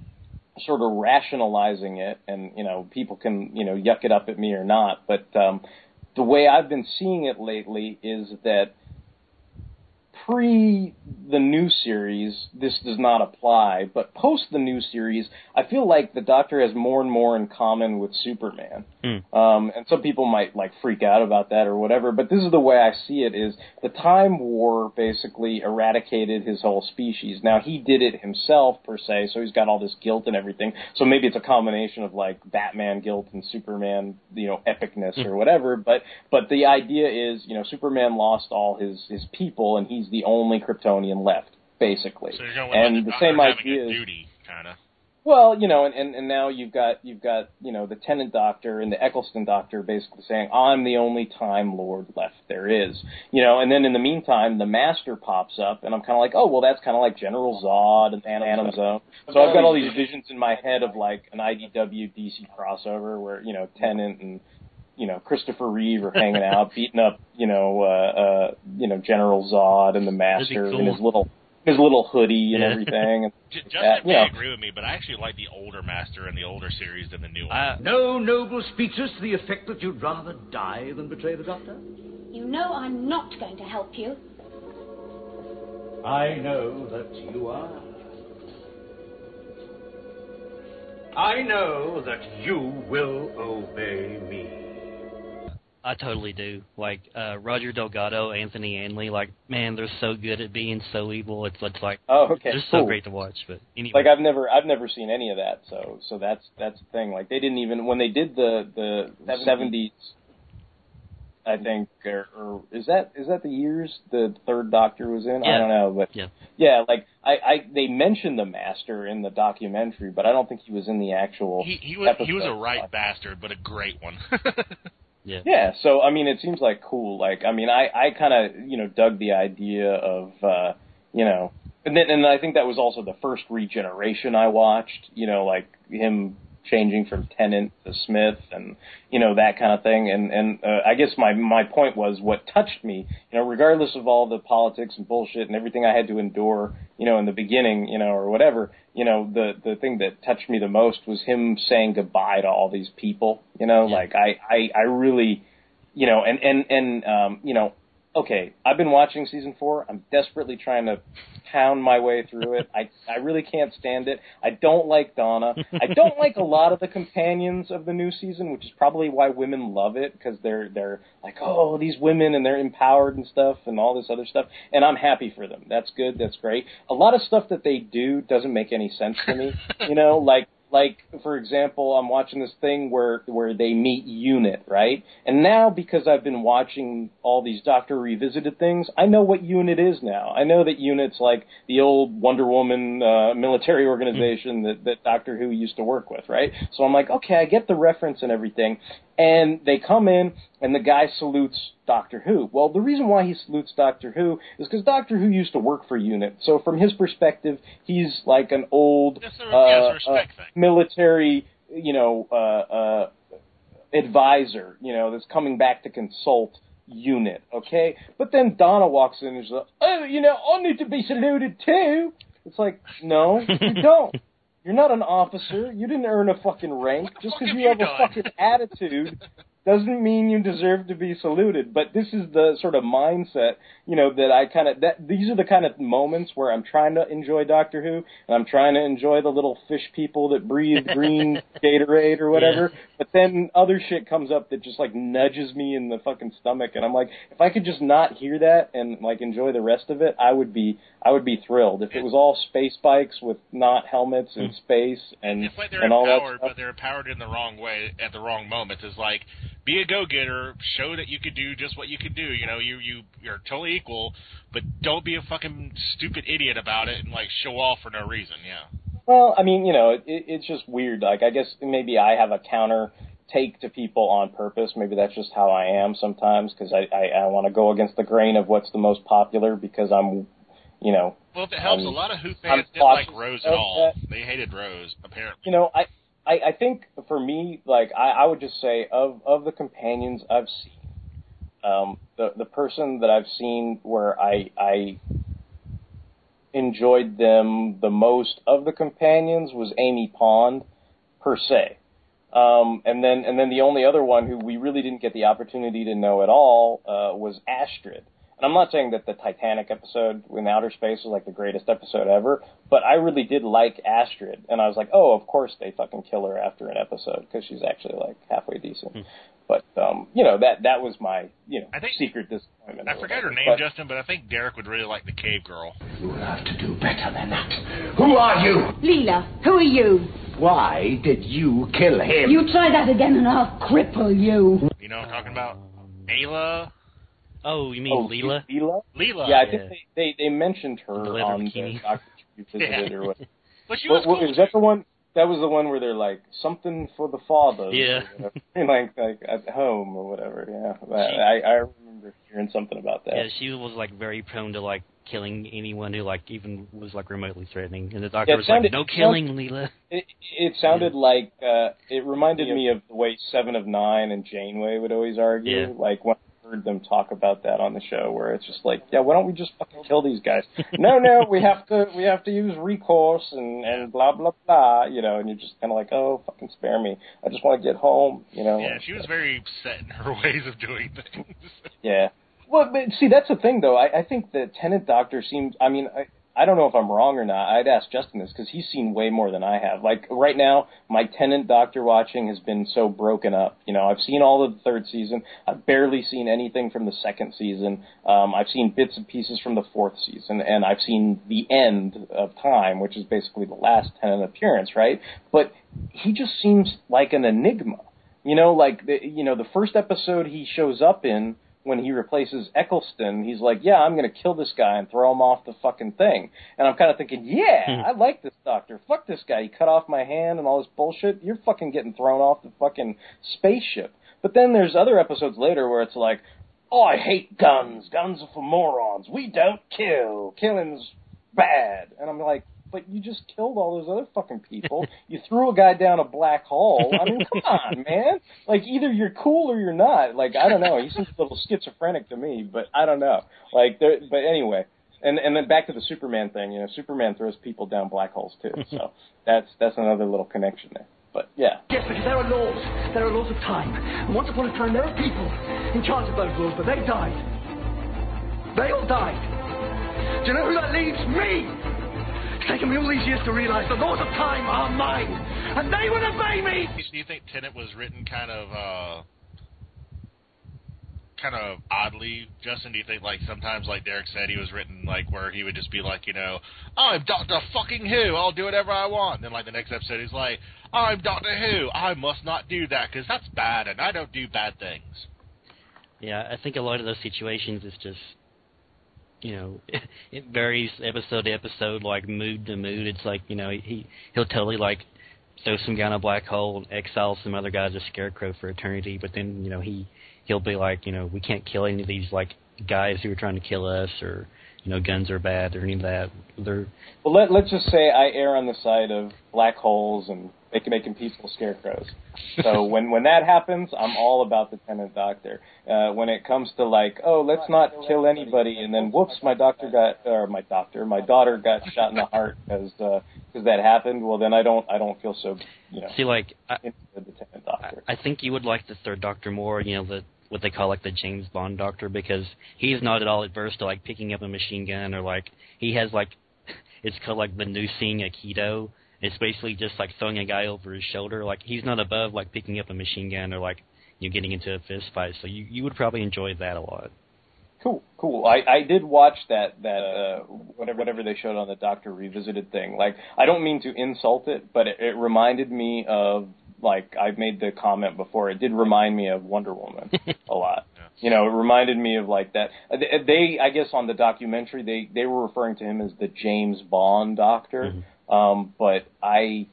sort of rationalizing it, and you know, people can you know yuck it up at me or not, but um, the way I've been seeing it lately is that pre the new series, this does not apply, but post the new series, I feel like the Doctor has more and more in common with Superman. Um, and some people might like freak out about that or whatever, but this is the way I see it: is the Time War basically eradicated his whole species. Now he did it himself per se, so he's got all this guilt and everything. So maybe it's a combination of like Batman guilt and Superman, you know, epicness or whatever. But but the idea is, you know, Superman lost all his his people, and he's the only Kryptonian left, basically. So you're going with and like, the same idea is duty, kind of. Well, you know, and, and, and now you've got you've got you know the Tennant Doctor and the Eccleston Doctor basically saying I'm the only Time Lord left there is, you know, and then in the meantime the Master pops up and I'm kind of like oh well that's kind of like General Zod and Phantom Zone, so I've got all these visions in my head of like an IDW DC crossover where you know Tennant and you know Christopher Reeve are hanging out [LAUGHS] beating up you know uh, uh, you know General Zod and the Master in his little his little hoodie and Yeah. everything. And [LAUGHS] J- that, Justin you may know. agree with me, but I actually like the older Master in the older series than the new one. Uh, No noble speeches to the effect that you'd rather die than betray the Doctor? You know I'm not going to help you. I know that you are. I know that you will obey me. I totally do. Like uh Roger Delgado, Anthony Ainley, like man, they're so good at being so evil. It's it's like Oh, okay, they're so great to watch. But anyway, Like I've never I've never seen any of that, so so that's that's the thing. Like they didn't even when they did the the seventies, I think, or, or is that is that the years the third Doctor was in? I don't know, but Yeah. yeah, like I, I they mentioned the Master in the documentary, but I don't think he was in the actual. He he was he was a right bastard, but a great one. [LAUGHS] yeah. Yeah, so I mean, it seems like cool. Like, I mean, I I kind of you know dug the idea of uh, you know, and then and I think that was also the first regeneration I watched. You know, like him changing from Tennant to Smith, and you know that kind of thing. And and uh, I guess my my point was what touched me. You know, regardless of all the politics and bullshit and everything I had to endure. You know, in the beginning, you know, or whatever. You know, the the thing that touched me the most was him saying goodbye to all these people. You know, like I I I really you know, and and and um, you know, okay, I've been watching season four. I'm desperately trying to pound my way through it. I I really can't stand it. I don't like Donna. I don't like a lot of the companions of the new season, which is probably why women love it because they're they're like, oh, these women and they're empowered and stuff and all this other stuff. And I'm happy for them. That's good. That's great. A lot of stuff that they do doesn't make any sense to me. you know, like like for example, I'm watching this thing where where they meet Unit, right? And now because I've been watching all these Doctor revisited things, I know what Unit is now. I know that Unit's like the old Wonder Woman uh, military organization that that Doctor Who used to work with, right? So I'm like, okay, I get the reference and everything. And they come in, and the guy salutes Doctor Who. Well, the reason why he salutes Doctor Who is because Doctor Who used to work for Unit. So from his perspective, he's like an old Yes, uh, uh, military, you know, uh, uh, advisor, you know, that's coming back to consult Unit. Okay, but then Donna walks in and she's like, "Oh, you know, I need to be saluted too." It's like, no, you [LAUGHS] don't. You're not an officer. You didn't earn a fucking rank. Just because you have a fucking attitude [LAUGHS] doesn't mean you deserve to be saluted. But this is the sort of mindset, you know, that I kind of that these are the kind of moments where I'm trying to enjoy Doctor Who and I'm trying to enjoy the little fish people that breathe green [LAUGHS] Gatorade or whatever. But then other shit comes up that just like nudges me in the fucking stomach, and I'm like, if I could just not hear that and like enjoy the rest of it, I would be I would be thrilled. If it was all space bikes with not helmets in hmm. space and It's like they're and all that stuff. but they're empowered in the wrong way at the wrong moments. It's like be a go-getter, show that you could do just what you could do. You know, you you you're totally equal, but don't be a fucking stupid idiot about it and like show off for no reason. Yeah. Well, I mean, you know, it, it's just weird. Like, I guess maybe I have a counter take to people on purpose. Maybe that's just how I am sometimes because I, I, I want to go against the grain of what's the most popular because I'm, you know. Well, if it helps, I'm- a lot of Who I'm fans didn't like Rose at all. that. They hated Rose, apparently. You know, I, I, I think for me, like, I, I would just say of of the companions I've seen, um, the the person that I've seen where I I enjoyed them the most of the companions was Amy Pond, per se. Um, and then and then the only other one who we really didn't get the opportunity to know at all uh, was Astrid. And I'm not saying that the Titanic episode in outer space was like the greatest episode ever, but I really did like Astrid, and I was like, oh, of course they fucking kill her after an episode because she's actually like halfway decent. But um, you know that that was my you know I think- secret disappointment. I or forgot her name, But- Justin, but I think Derek would really like the Cave Girl. You'll have to do better than that. Who are you? Leela, who are you? Why did you kill him? You try that again and I'll cripple you. You know what I'm talking about? Ayla? Oh, you mean Oh, Leela? Leela? Leela. Yeah, I think they, they they mentioned her The leather on the bikini. Doctor Who [LAUGHS] visited Yeah. or what. [LAUGHS] But she What- was what- cool. is that the one? That was the one where they're like something for the father. Yeah. or [LAUGHS] like like at home or whatever. Yeah, I I remember hearing something about that. Yeah, she was like very prone to like killing anyone who like even was like remotely threatening, and the doctor Yeah, was sounded- like, "No killing, sounded- Leela." It, it sounded like uh, it reminded me of the way Seven of Nine and Janeway would always argue. Yeah. Like when I heard them talk about that on the show, where it's just like, yeah, why don't we just fucking kill these guys? [LAUGHS] no, no, we have to we have to use recourse and and blah blah blah. You know, and you're just kind of like, oh, fucking spare me. I just want to get home. You know. Yeah, she was very set in her [LAUGHS] ways of doing things. Yeah. Well, but see, that's the thing, though. I, I think the Tennant Doctor seems. I mean, I, I don't know if I'm wrong or not. I'd ask Justin this because he's seen way more than I have. Like right now, my Tennant Doctor watching has been so broken up. You know, I've seen all of the third season. I've barely seen anything from the second season. Um, I've seen bits and pieces from the fourth season, and I've seen the end of time, which is basically the last Tennant appearance, right? But he just seems like an enigma. You know, like the, you know, the first episode he shows up in when he replaces Eccleston, he's like, "Yeah, I'm going to kill this guy and throw him off the fucking thing." And I'm kind of thinking, "Yeah, Hmm. I like this doctor. Fuck this guy. He cut off my hand and all this bullshit. You're fucking getting thrown off the fucking spaceship." But then there's other episodes later where it's like, "Oh, I hate guns. Guns are for morons. We don't kill. Killing's bad." And I'm like, "But you just killed all those other fucking people. [LAUGHS] you threw a guy down a black hole. I mean, come on, [LAUGHS] man. Like either you're cool or you're not. Like I don't know. He seems a little schizophrenic to me, but I don't know. Like there, but anyway." And and then back to the Superman thing, you know, Superman throws people down black holes too. [LAUGHS] So that's that's another little connection there. But yeah. Yes, because there are laws. There are laws of time. And once upon a time, there were people in charge of those laws, but they died. They all died. Do you know who that leaves? Me! It's taken me all these years to realize the laws of time are mine, and they will obey me! Do you think Tennant was written kind of uh kind of oddly, Justin? Do you think like sometimes, like Derek said, he was written like where he would just be like, you know, I'm Doctor Fucking Who, I'll do whatever I want. And then like the next episode, he's like, I'm Doctor Who, I must not do that because that's bad, and I don't do bad things. Yeah, I think a lot of those situations is just, you know, [LAUGHS] it varies episode to episode, like mood to mood. It's like you know he he'll totally like throw some guy in a black hole and exile some other guy as a scarecrow for eternity, but then you know he he'll be like, you know, we can't kill any of these like guys who are trying to kill us, or you know, guns are bad or any of that. They're Well, let let's just say I err on the side of black holes and making making people scarecrows. [LAUGHS] So when when that happens, I'm all about the Tennant Doctor. Uh, when it comes to like, oh, let's not kill anybody, and then whoops, my doctor got or my doctor, my daughter got shot in the heart because because that happened. Well, then I don't I don't feel so you know. See, like I, the Tennant Doctor. I think you would like the third Doctor more. You know, the what they call like the James Bond Doctor because he's not at all adverse to like picking up a machine gun or like he has like [LAUGHS] it's called like the Venusian Aikido. It's basically just like throwing a guy over his shoulder. Like he's not above like picking up a machine gun or like you know, getting into a fist fight. So you you would probably enjoy that a lot. Cool, cool. I I did watch that that uh whatever whatever they showed on the Doctor Revisited thing. Like I don't mean to insult it, but it, it reminded me of like I've made the comment before. It did remind me of Wonder Woman [LAUGHS] a lot. You know, it reminded me of like that. They, they I guess on the documentary they they were referring to him as the James Bond Doctor. Um, but I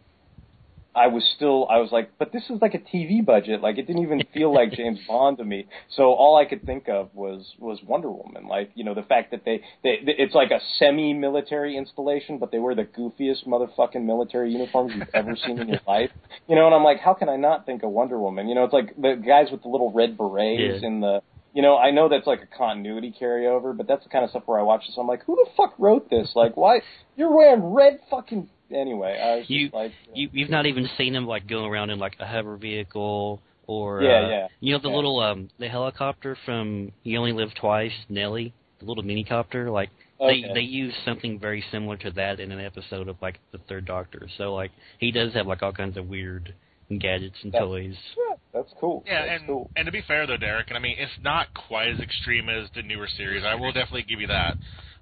I was still I was like, but this is like a TV budget. Like it didn't even feel like [LAUGHS] James Bond to me. So all I could think of was was Wonder Woman. Like you know the fact that they, they it's like a semi-military installation, but they wear the goofiest motherfucking military uniforms you've ever seen in your [LAUGHS] life. You know, and I'm like, how can I not think of Wonder Woman? You know, it's like the guys with the little red berets Yeah. and the you know, I know that's like a continuity carryover, but that's the kind of stuff where I watch this. I'm like, who the fuck wrote this? Like, why you're wearing red fucking anyway? I was just You like, you you've not even seen him like go around in like a hover vehicle or Yeah, uh, yeah. you know the Yeah. little um the helicopter from You Only Live Twice, Nellie, the little mini copter. Like Okay. they they use something very similar to that in an episode of like the Third Doctor. So like he does have like all kinds of weird gadgets and That's- toys. yeah, that's cool. Yeah, that's and cool. and to be fair though, Derek, and I mean it's not quite as extreme as the newer series. I will definitely give you that.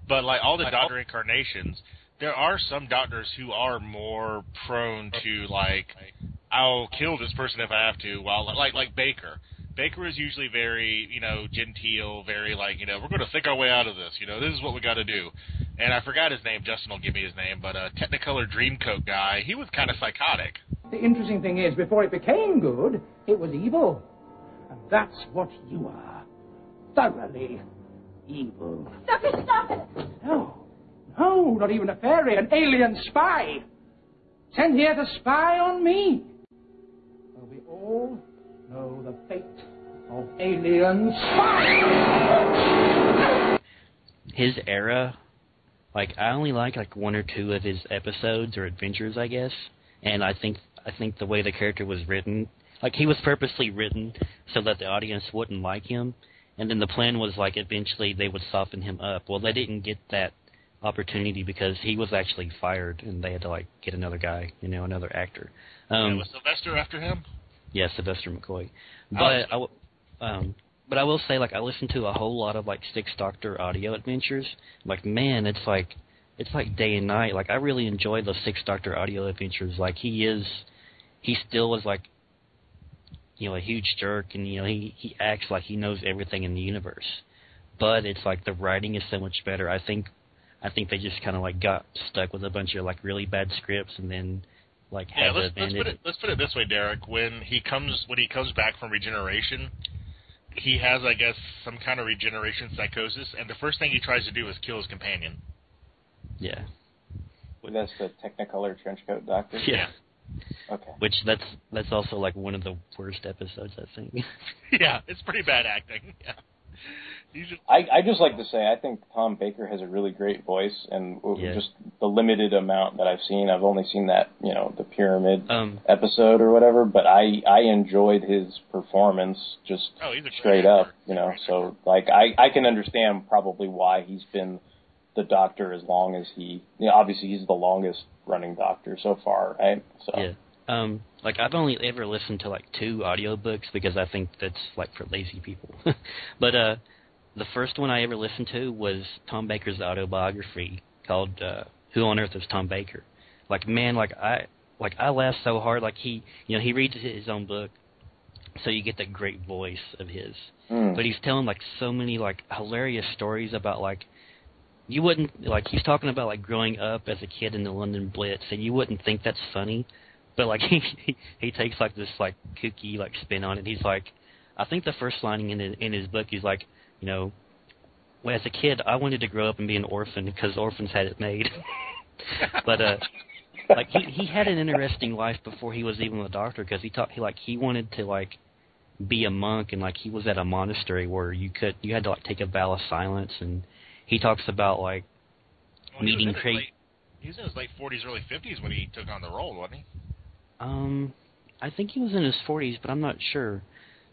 But like all the Doctor incarnations, there are some Doctors who are more prone to like, I'll kill this person if I have to. While like like Baker. Baker is usually very, you know, genteel, very like, you know, we're going to think our way out of this. You know, this is what we got to do. And I forgot his name. Justin will give me his name, but uh, Technicolor Dreamcoat guy, he was kind of psychotic. The interesting thing is, before it became good, it was evil. And that's what you are. Thoroughly evil. Stop it, stop it! No. No, not even a fairy, an alien spy. Sent here to spy on me. Well, we all know the fate of alien spies. his era, like I only like like one or two of his episodes or adventures, I guess. And I think I think the way the character was written, like he was purposely written so that the audience wouldn't like him. And then the plan was like eventually they would soften him up. Well, they didn't get that opportunity because he was actually fired and they had to like get another guy, you know, another actor. Um, yeah, was Sylvester after him? Yeah, Sylvester McCoy. Oh, But I, w- um, but I will say, like, I listened to a whole lot of like Six Doctor audio adventures. Like, man, it's like it's like day and night. Like, I really enjoy the Six Doctor audio adventures. Like, he is, he still is like, you know, a huge jerk, and you know, he he acts like he knows everything in the universe. But it's like the writing is so much better. I think, I think they just kind of like got stuck with a bunch of like really bad scripts, and then like Yeah, had let's, let's put it let's put it this way, Derek. When he comes when he comes back from regeneration, he has, I guess, some kind of regeneration psychosis, and the first thing he tries to do is kill his companion. Yeah. Well, that's the Technicolor trench coat doctor. Yeah. Okay. Which that's that's also like one of the worst episodes I think. [LAUGHS] yeah, it's pretty bad acting. Yeah. He's just, I, I just like to say I think Tom Baker has a really great voice, and w- Yeah. just the limited amount that I've seen, I've only seen that you know the pyramid Um, episode or whatever, but I I enjoyed his performance just Oh, he's a straight actor. up, you know. So like I I can understand probably why he's been the doctor as long as he. You know, obviously he's the longest running doctor so far, right? So Yeah. Um, like I've only ever listened to like two audiobooks because I think that's like for lazy people. [LAUGHS] but uh the first one I ever listened to was Tom Baker's autobiography called uh Who on Earth is Tom Baker? Like man, like I like I laughed so hard like he you know, he reads his own book so you get that great voice of his. Mm. But he's telling like so many like hilarious stories about like you wouldn't like he's talking about like growing up as a kid in the London Blitz and you wouldn't think that's funny but like [LAUGHS] he he, takes like this like kooky like spin on it he's like I think the first line in in his book he's like you know well, as a kid I wanted to grow up and be an orphan because orphans had it made. [LAUGHS] But uh like he he had an interesting life before he was even a doctor because he taught he like he wanted to like be a monk and like he was at a monastery where you could you had to like take a vow of silence and he talks about like well, meeting in his He was in his late 40s, early 50s when he took on the role, wasn't he? um I think he was in his 40s but I'm not sure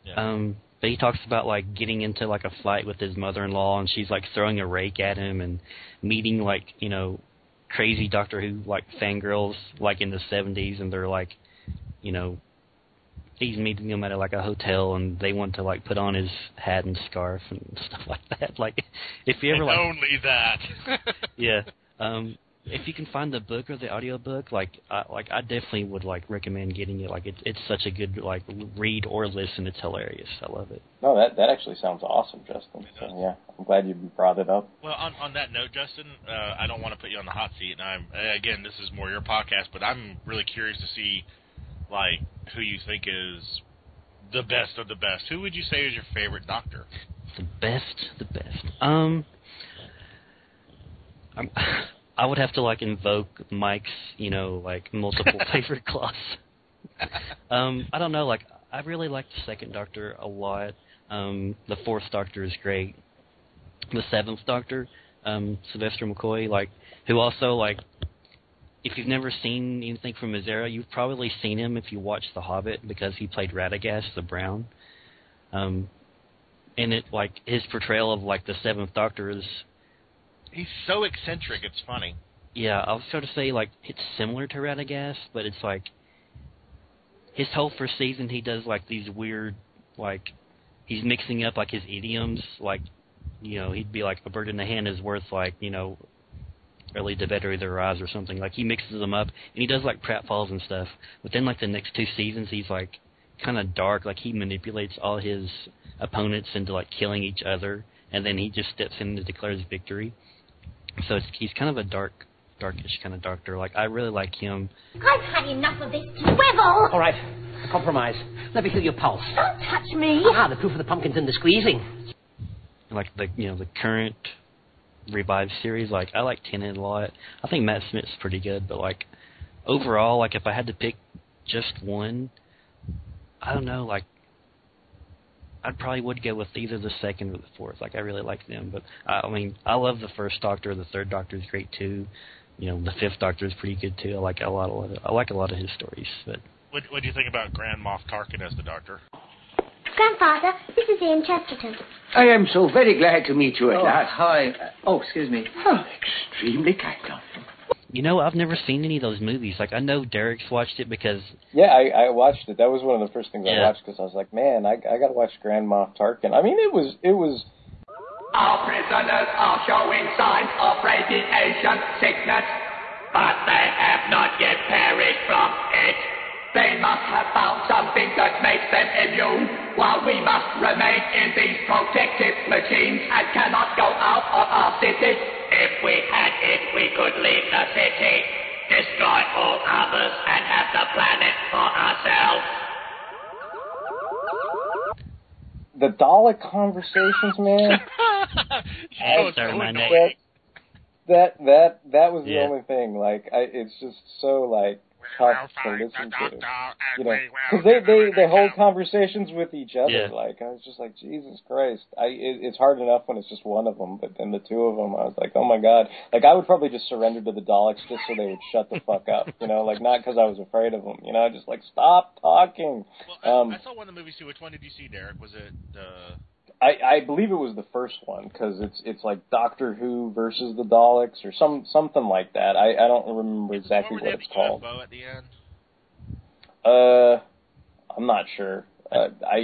Yeah. um but he talks about like getting into like a fight with his mother-in-law and she's like throwing a rake at him and meeting like you know crazy Doctor Who like fangirls like in the 70s and they're like you know he's meeting them at a, like a hotel and they want to like put on his hat and scarf and [LAUGHS] stuff like that like if you ever And like [LAUGHS] only that. [LAUGHS] yeah. Um, if you can find the book or the audio book, like, I, like I definitely would like recommend getting it. Like, it's it's such a good like read or listen. It's hilarious. I love it. no, that that actually sounds awesome, Justin. So yeah, I'm glad you brought it up. Well, on on that note, Justin, uh, I don't want to put you on the hot seat, and I'm uh, again, this is more your podcast, but I'm really curious to see like who you think is the best of the best. Who would you say is your favorite Doctor? The best, the best. Um, I'm, [LAUGHS] I would have to like invoke Mike's, you know, like multiple [LAUGHS] favorite clause. um, I don't know. Like, I really like the second Doctor a lot. Um, the fourth Doctor is great. The seventh Doctor, um, Sylvester McCoy, like, who also like, if you've never seen anything from his era, you've probably seen him if you watch The Hobbit because he played Radagast the Brown. Um, and it like his portrayal of like the seventh Doctor is He's so eccentric, it's funny. yeah, I was sort of say like it's similar to Radagast, but it's like his whole first season he does like these weird like he's mixing up like his idioms, like you know, he'd be like a bird in the hand is worth like, you know, early to better their eyes or something. Like he mixes them up and he does like pratfalls and stuff. But then like the next two seasons he's like kind of dark, like he manipulates all his opponents into like killing each other and then he just steps in and declares victory. So it's, he's kind of a dark, darkish kind of doctor. Like I really like him. I've had enough of this swivel. All right, a compromise. Let me feel your pulse. Don't touch me. Ah, the proof of the pumpkin's in the squeezing. Like the you know the current revived series. Like I like Tennant a lot. I think Matt Smith's pretty good, but like overall, like if I had to pick just one, I don't know. Like I probably would go with either the second or the fourth. Like I really like them, but I mean I love the first Doctor. The third Doctor is great too. You know the fifth Doctor is pretty good too. I like a lot of I like a lot of his stories. But What What do you think about Grand Moff Tarkin as the Doctor? Grandfather, this is Ian Chesterton. I am so very glad to meet you at Oh, last. hi. Uh, oh, excuse me. Oh, extremely kind of you. You know, I've never seen any of those movies. Like, I know Derek's watched it because Yeah, I, I watched it. That was one of the first things I watched because I was like, man, I, I got to watch Grand Moff Tarkin. I mean, it was it was Our prisoners are showing signs of radiation sickness, but they have not yet perished from it. They must have found something that makes them immune, while we must remain in these protective machines and cannot go out of our city. If we had it, we could leave the city, destroy all others, and have the planet for ourselves. the Dalek conversations, man. Sorry, my name. that, that that that was the Yeah. only thing. Like, I, it's just so like tough to listen to. You know, because they they they hold conversations with each other. Yeah. Like, I was just like, Jesus Christ. I it, it's hard enough when it's just one of them, but then the two of them, I was like, oh my god. Like, I would probably just surrender to the Daleks just so they would shut the fuck up. You know, like not because I was afraid of them. You know, just like stop talking. Um, I saw one of the movies too. Which one did you see, Derek? Was it uh, I, I believe it was the first one because it's it's like Doctor Who versus the Daleks or some something like that. I, I don't remember exactly what it's called. At the end? Uh, I'm not sure. Uh, I,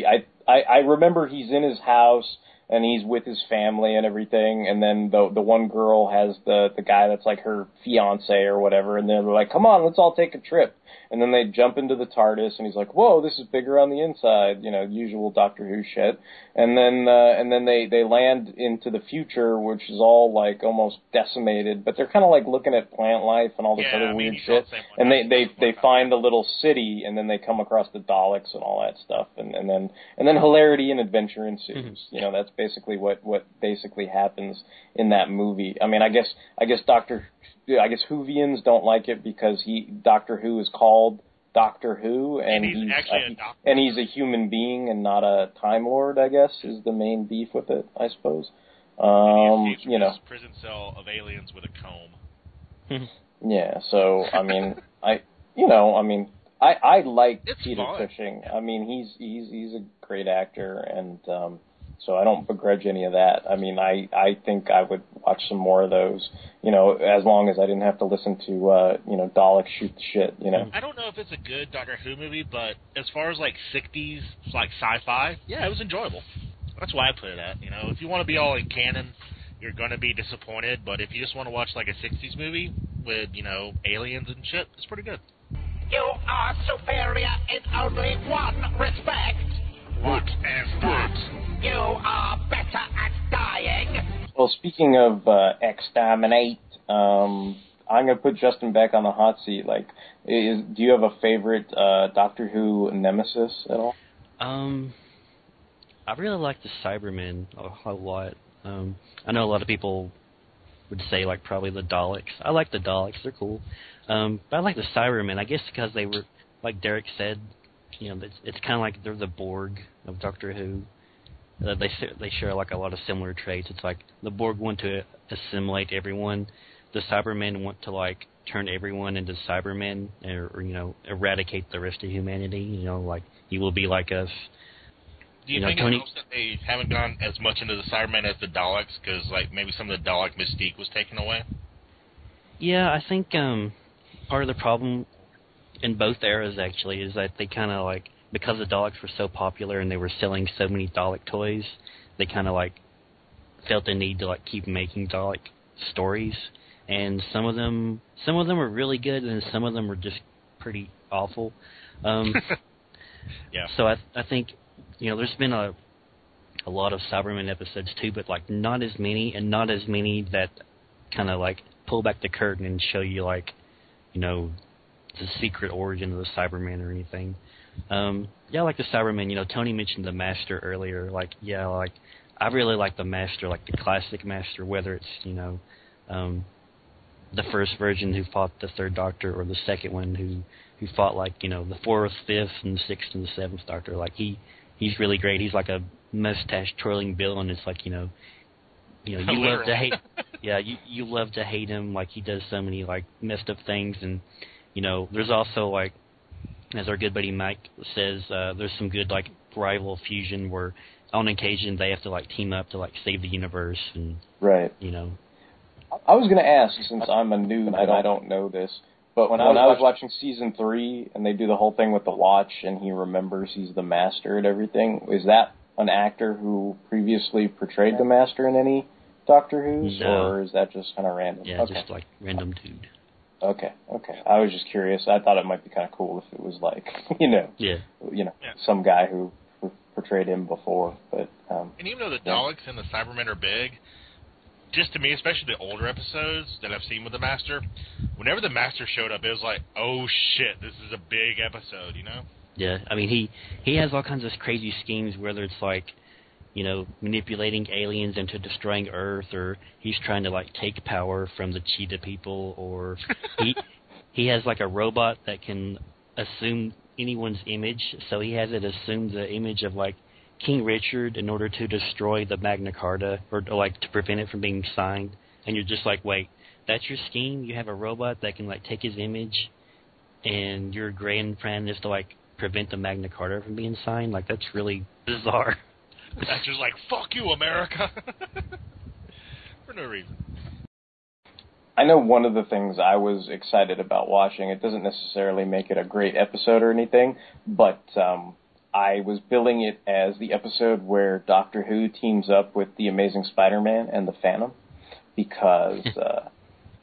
I I I remember he's in his house and he's with his family and everything, and then the the one girl has the the guy that's like her fiance or whatever, and they're like, "Come on, let's all take a trip." And then they jump into the TARDIS, and he's like, "Whoa, this is bigger on the inside," you know, usual Doctor Who shit. And then uh, and then they they land into the future, which is all like almost decimated, but they're kind of like looking at plant life and all this Yeah, I other mean, weird shit. the. And they they they find a little city, and then they come across the Daleks and all that stuff, and and then and then hilarity and adventure ensues. You know, that's basically what what basically happens in that movie. I mean, I guess I guess Doctor I guess Whovians don't like it because he Doctor Who is called Doctor Who, and, And he's actually a doctor. and he's a human being and not a Time Lord. I guess is the main beef with it. I suppose. Um, you know, prison cell of aliens with a comb. [LAUGHS] yeah. So I mean, I you know, I mean, I I like It's Peter fun. Cushing. I mean, he's he's he's a great actor, and um, so I don't begrudge any of that. I mean, I I think I would watch some more of those. You know, as long as I didn't have to listen to uh, you know Dalek shoot the shit. You know. I don't know if it's a good Doctor Who movie, but as far as like '60s like sci-fi, yeah, it was enjoyable. That's why I put it at. You know, if you want to be all in canon, you're going to be disappointed. But if you just want to watch like a '60s movie with you know aliens and shit, it's pretty good. You are superior in only one respect. What is that? You are better at dying. Well, speaking of uh, exterminate, um, I'm gonna put Justin back on the hot seat. Like, is do you have a favorite uh, Doctor Who nemesis at all? Um, I really like the Cybermen a, a lot. Um, I know a lot of people would say like probably the Daleks. I like the Daleks; they're cool. Um, but I like the Cybermen. I guess because they were, like Derek said, you know, it's, it's kind of like they're the Borg of Doctor Who. Uh, they they share like a lot of similar traits. It's like the Borg want to assimilate everyone. The Cybermen want to like turn everyone into Cybermen, or, or you know, eradicate the rest of humanity. You know, like you will be like us. Do you, You know, think Tony- it helps that they haven't gone as much into the Cybermen as the Daleks? Because like maybe some of the Dalek mystique was taken away. Yeah, I think um, part of the problem in both eras actually is that they kind of like because the Daleks were so popular and they were selling so many Dalek toys, they kind of like felt the need to like keep making Dalek stories, and some of them some of them were really good and some of them were just pretty awful. Um, [LAUGHS] Yeah. so I I think you know there's been a a lot of Cybermen episodes too, but like not as many and not as many that kind of like pull back the curtain and show you like you know the secret origin of the Cybermen or anything. Um, yeah, I like the Cybermen. You know, Tony mentioned the Master earlier. Like, yeah, like I really like the Master, like the classic Master, whether it's you know um, the first version who fought the Third Doctor or the second one who who fought like you know the fourth, fifth, and the sixth and the seventh Doctor. Like he he's really great. He's like a mustache twirling villain. It's like you know you know you love to hate yeah you you love to hate him like he does so many like messed up things and you know there's also like as our good buddy Mike says uh there's some good like rival fusion where on occasion they have to like team up to like save the universe and Right. you know I was going to ask, since I'm a noob and I don't know this, but when, I was watching season three and they do the whole thing with the watch and he remembers he's the master and everything, is that an actor who previously portrayed the master in any Doctor Who's, No. or is that just kind of random? yeah okay. just like random dude. Okay, okay. I was just curious. I thought it might be kind of cool if it was like, [LAUGHS] you know, Yeah. you know, some guy who, who portrayed him before. But um, And even though the yeah. Daleks and the Cybermen are big, just to me, especially the older episodes that I've seen with the Master, whenever the Master showed up, it was like, oh shit, this is a big episode, you know? Yeah, I mean he he has all kinds of crazy schemes, whether it's like, you know, manipulating aliens into destroying Earth, or he's trying to like take power from the cheetah people, or he [LAUGHS] he has like a robot that can assume anyone's image, so he has it assume the image of like King Richard in order to destroy the Magna Carta, or, or like to prevent it from being signed. And you're just like, wait, that's your scheme? You have a robot that can like take his image, and your grand plan is to like prevent the Magna Carta from being signed. Like that's really bizarre. That's just like, fuck you, America! [LAUGHS] For no reason. I know one of the things I was excited about watching. It doesn't necessarily make it a great episode or anything, but um, I was billing it as the episode where Doctor Who teams up with the Amazing Spider-Man and the Phantom, because [LAUGHS] uh,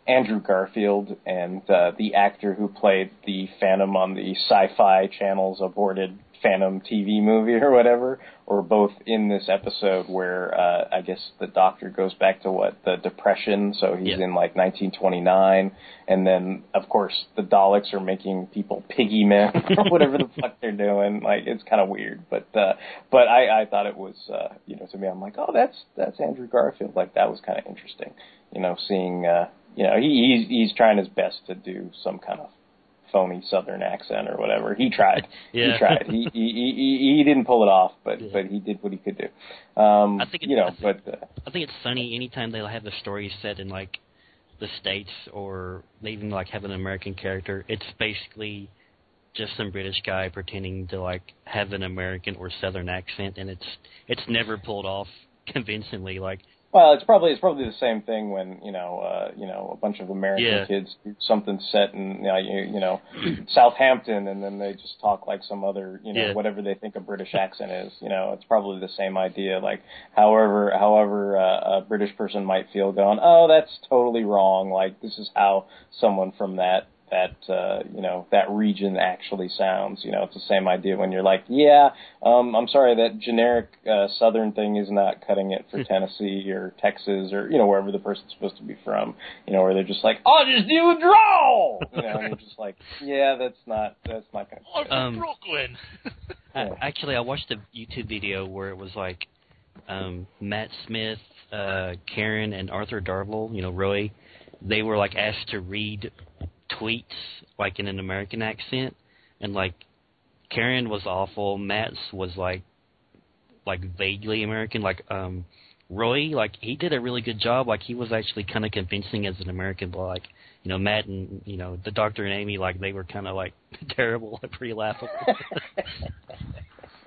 Andrew Garfield and uh, the actor who played the Phantom on the Sci-Fi Channel's aborted Phantom TV movie or whatever, were both in this episode where uh, I guess the Doctor goes back to what the Depression, so he's in like 1929, and then of course the Daleks are making people piggy men [LAUGHS] or whatever the fuck they're doing. Like it's kind of weird, but uh, but I, I thought it was uh, you know to me I'm like oh that's that's Andrew Garfield. Like that was kind of interesting, you know seeing uh, you know he he's he's trying his best to do some kind of phony Southern accent or whatever. He tried. [LAUGHS] Yeah. He tried. He, he he he didn't pull it off, but but he did what he could do. Um, I think it- you know, I think- but uh, I think it's funny anytime they have the story set in like the states or they even like have an American character. It's basically just some British guy pretending to like have an American or Southern accent, and it's it's never pulled off [LAUGHS] convincingly. Like well, it's probably it's probably the same thing when you know uh, you know a bunch of American Yeah. kids do something set in you know, you, you know [CLEARS THROAT] Southampton, and then they just talk like some other you know Yeah. whatever they think a British accent is. You know, it's probably the same idea. Like however however uh, a British person might feel going, oh, that's totally wrong. Like this is how someone from that that uh, you know that region actually sounds. You know, it's the same idea when you're like, yeah, um, I'm sorry, that generic uh, Southern thing is not cutting it for Tennessee or Texas or you know wherever the person's supposed to be from. You know, where they're just like, I'll just do a draw. You know, and you're just like, yeah, that's not that's not gonna. I'm from Um, Brooklyn! [LAUGHS] I, actually, I watched a YouTube video where it was like um, Matt Smith, uh, Karen, and Arthur Darvill. You know, Roy. They were like asked to read tweets like in an American accent, and like Karen was awful. Matt's was like like vaguely American. Like um, Roy, like he did a really good job. Like he was actually kind of convincing as an American, but like you know Matt and you know the Doctor and Amy, like they were kind of like [LAUGHS] terrible, like pretty laughable. [LAUGHS]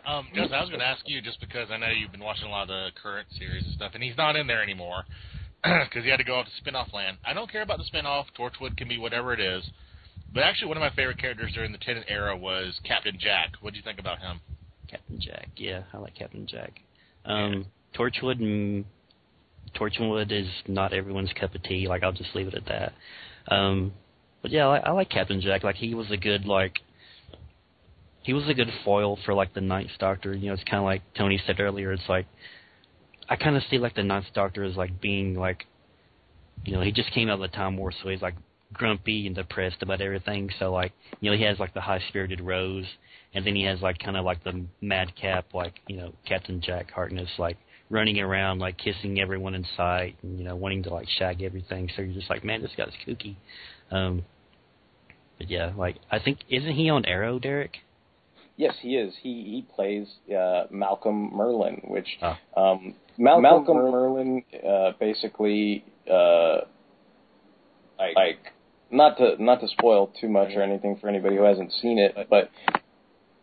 Um, Justin, I was going to ask you just because I know you've been watching a lot of the current series and stuff, and he's not in there anymore [CLEARS THROAT] because he had to go off to spin-off land. I don't care about the spin-off. Torchwood can be whatever it is. But actually, one of my favorite characters during the Tennant era was Captain Jack. What do you think about him? Captain Jack. Yeah, I like Captain Jack. Um, Torchwood. Mm, Torchwood is not everyone's cup of tea. Like I'll just leave it at that. Um, but yeah, I, I like Captain Jack. Like he was a good like. He was a good foil for like the Ninth Doctor. You know, it's kind of like Tony said earlier. It's like I kind of see like the Ninth Doctor as like being like, you know, he just came out of the Time War, so he's like grumpy and depressed about everything. So like, you know, he has like the high spirited Rose, and then he has like kind of like the madcap, like you know, Captain Jack Harkness, like running around like kissing everyone in sight, and you know, wanting to like shag everything. So you're just like, man, this guy's kooky. Um, but yeah, like I think isn't he on Arrow, Derek? Yes, he is. He he plays uh, Malcolm Merlyn, which Oh. um, Malcolm, Malcolm Merlyn uh, basically uh, like, like not to not to spoil too much or anything for anybody who hasn't seen it, but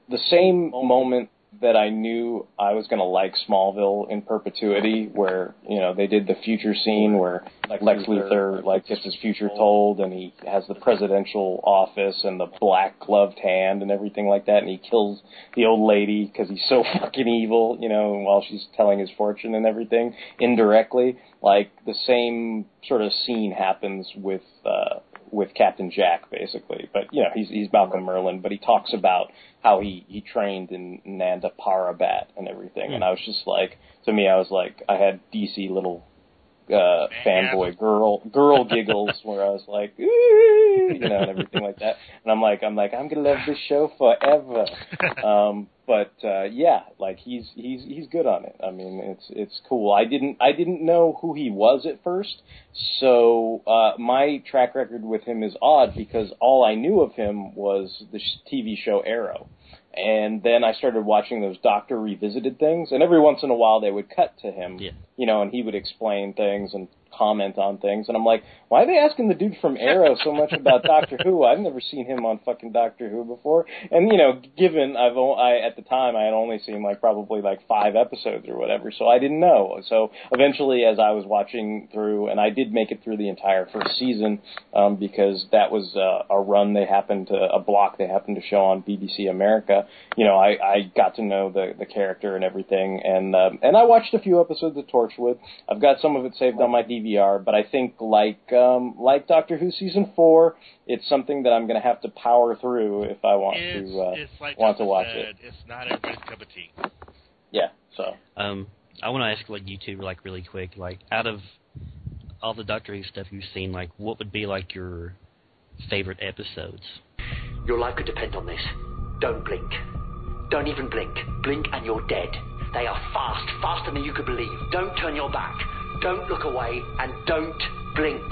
the same moment that I knew I was going to like Smallville in perpetuity, where you know they did the future scene where Lex, Lex Luthor like gets his future told, and he has the presidential office and the black gloved hand and everything like that, and he kills the old lady because he's so [LAUGHS] fucking evil, you know, while she's telling his fortune and everything indirectly. Like the same sort of scene happens with. uh with Captain Jack, basically. But you know, he's he's Malcolm Merlyn, but he talks about how he he trained in Nanda Parbat and everything. And I was just like, to me, I was like, I had DC little uh fanboy girl girl giggles where I was like, you know, and everything like that. And I'm like, I'm like, I'm gonna love this show forever. [LAUGHS] Um, but uh, yeah, like he's he's he's good on it. I mean, it's it's cool. I didn't I didn't know who he was at first, so uh, my track record with him is odd because all I knew of him was the TV show Arrow. And then I started watching those Doctor Revisited things, and every once in a while they would cut to him, yeah. you know, and he would explain things and comment on things, and I'm like, why are they asking the dude from Arrow so much about [LAUGHS] Doctor Who? I've never seen him on fucking Doctor Who before. And you know, given I've o- I at the time I had only seen like probably like five episodes or whatever, so I didn't know. So eventually, as I was watching through, and I did make it through the entire first season um, because that was uh, a run they happened to a block they happened to show on BBC America. You know, I I got to know the the character and everything, and um, and I watched a few episodes of Torchwood. I've got some of it saved on my DVD. DVR, but I think like um, like Doctor Who season four, it's something that I'm going to have to power through if I want it's, to uh, it's like want to watch said, it. It's not everybody's cup of tea. Yeah, so Um, I want to ask like you two, like really quick, like out of all the Doctor Who stuff you've seen, like what would be like your favorite episodes? Your life could depend on this. Don't blink. Don't even blink. Blink and you're dead. They are fast, faster than you could believe. Don't turn your back. Don't look away and don't blink.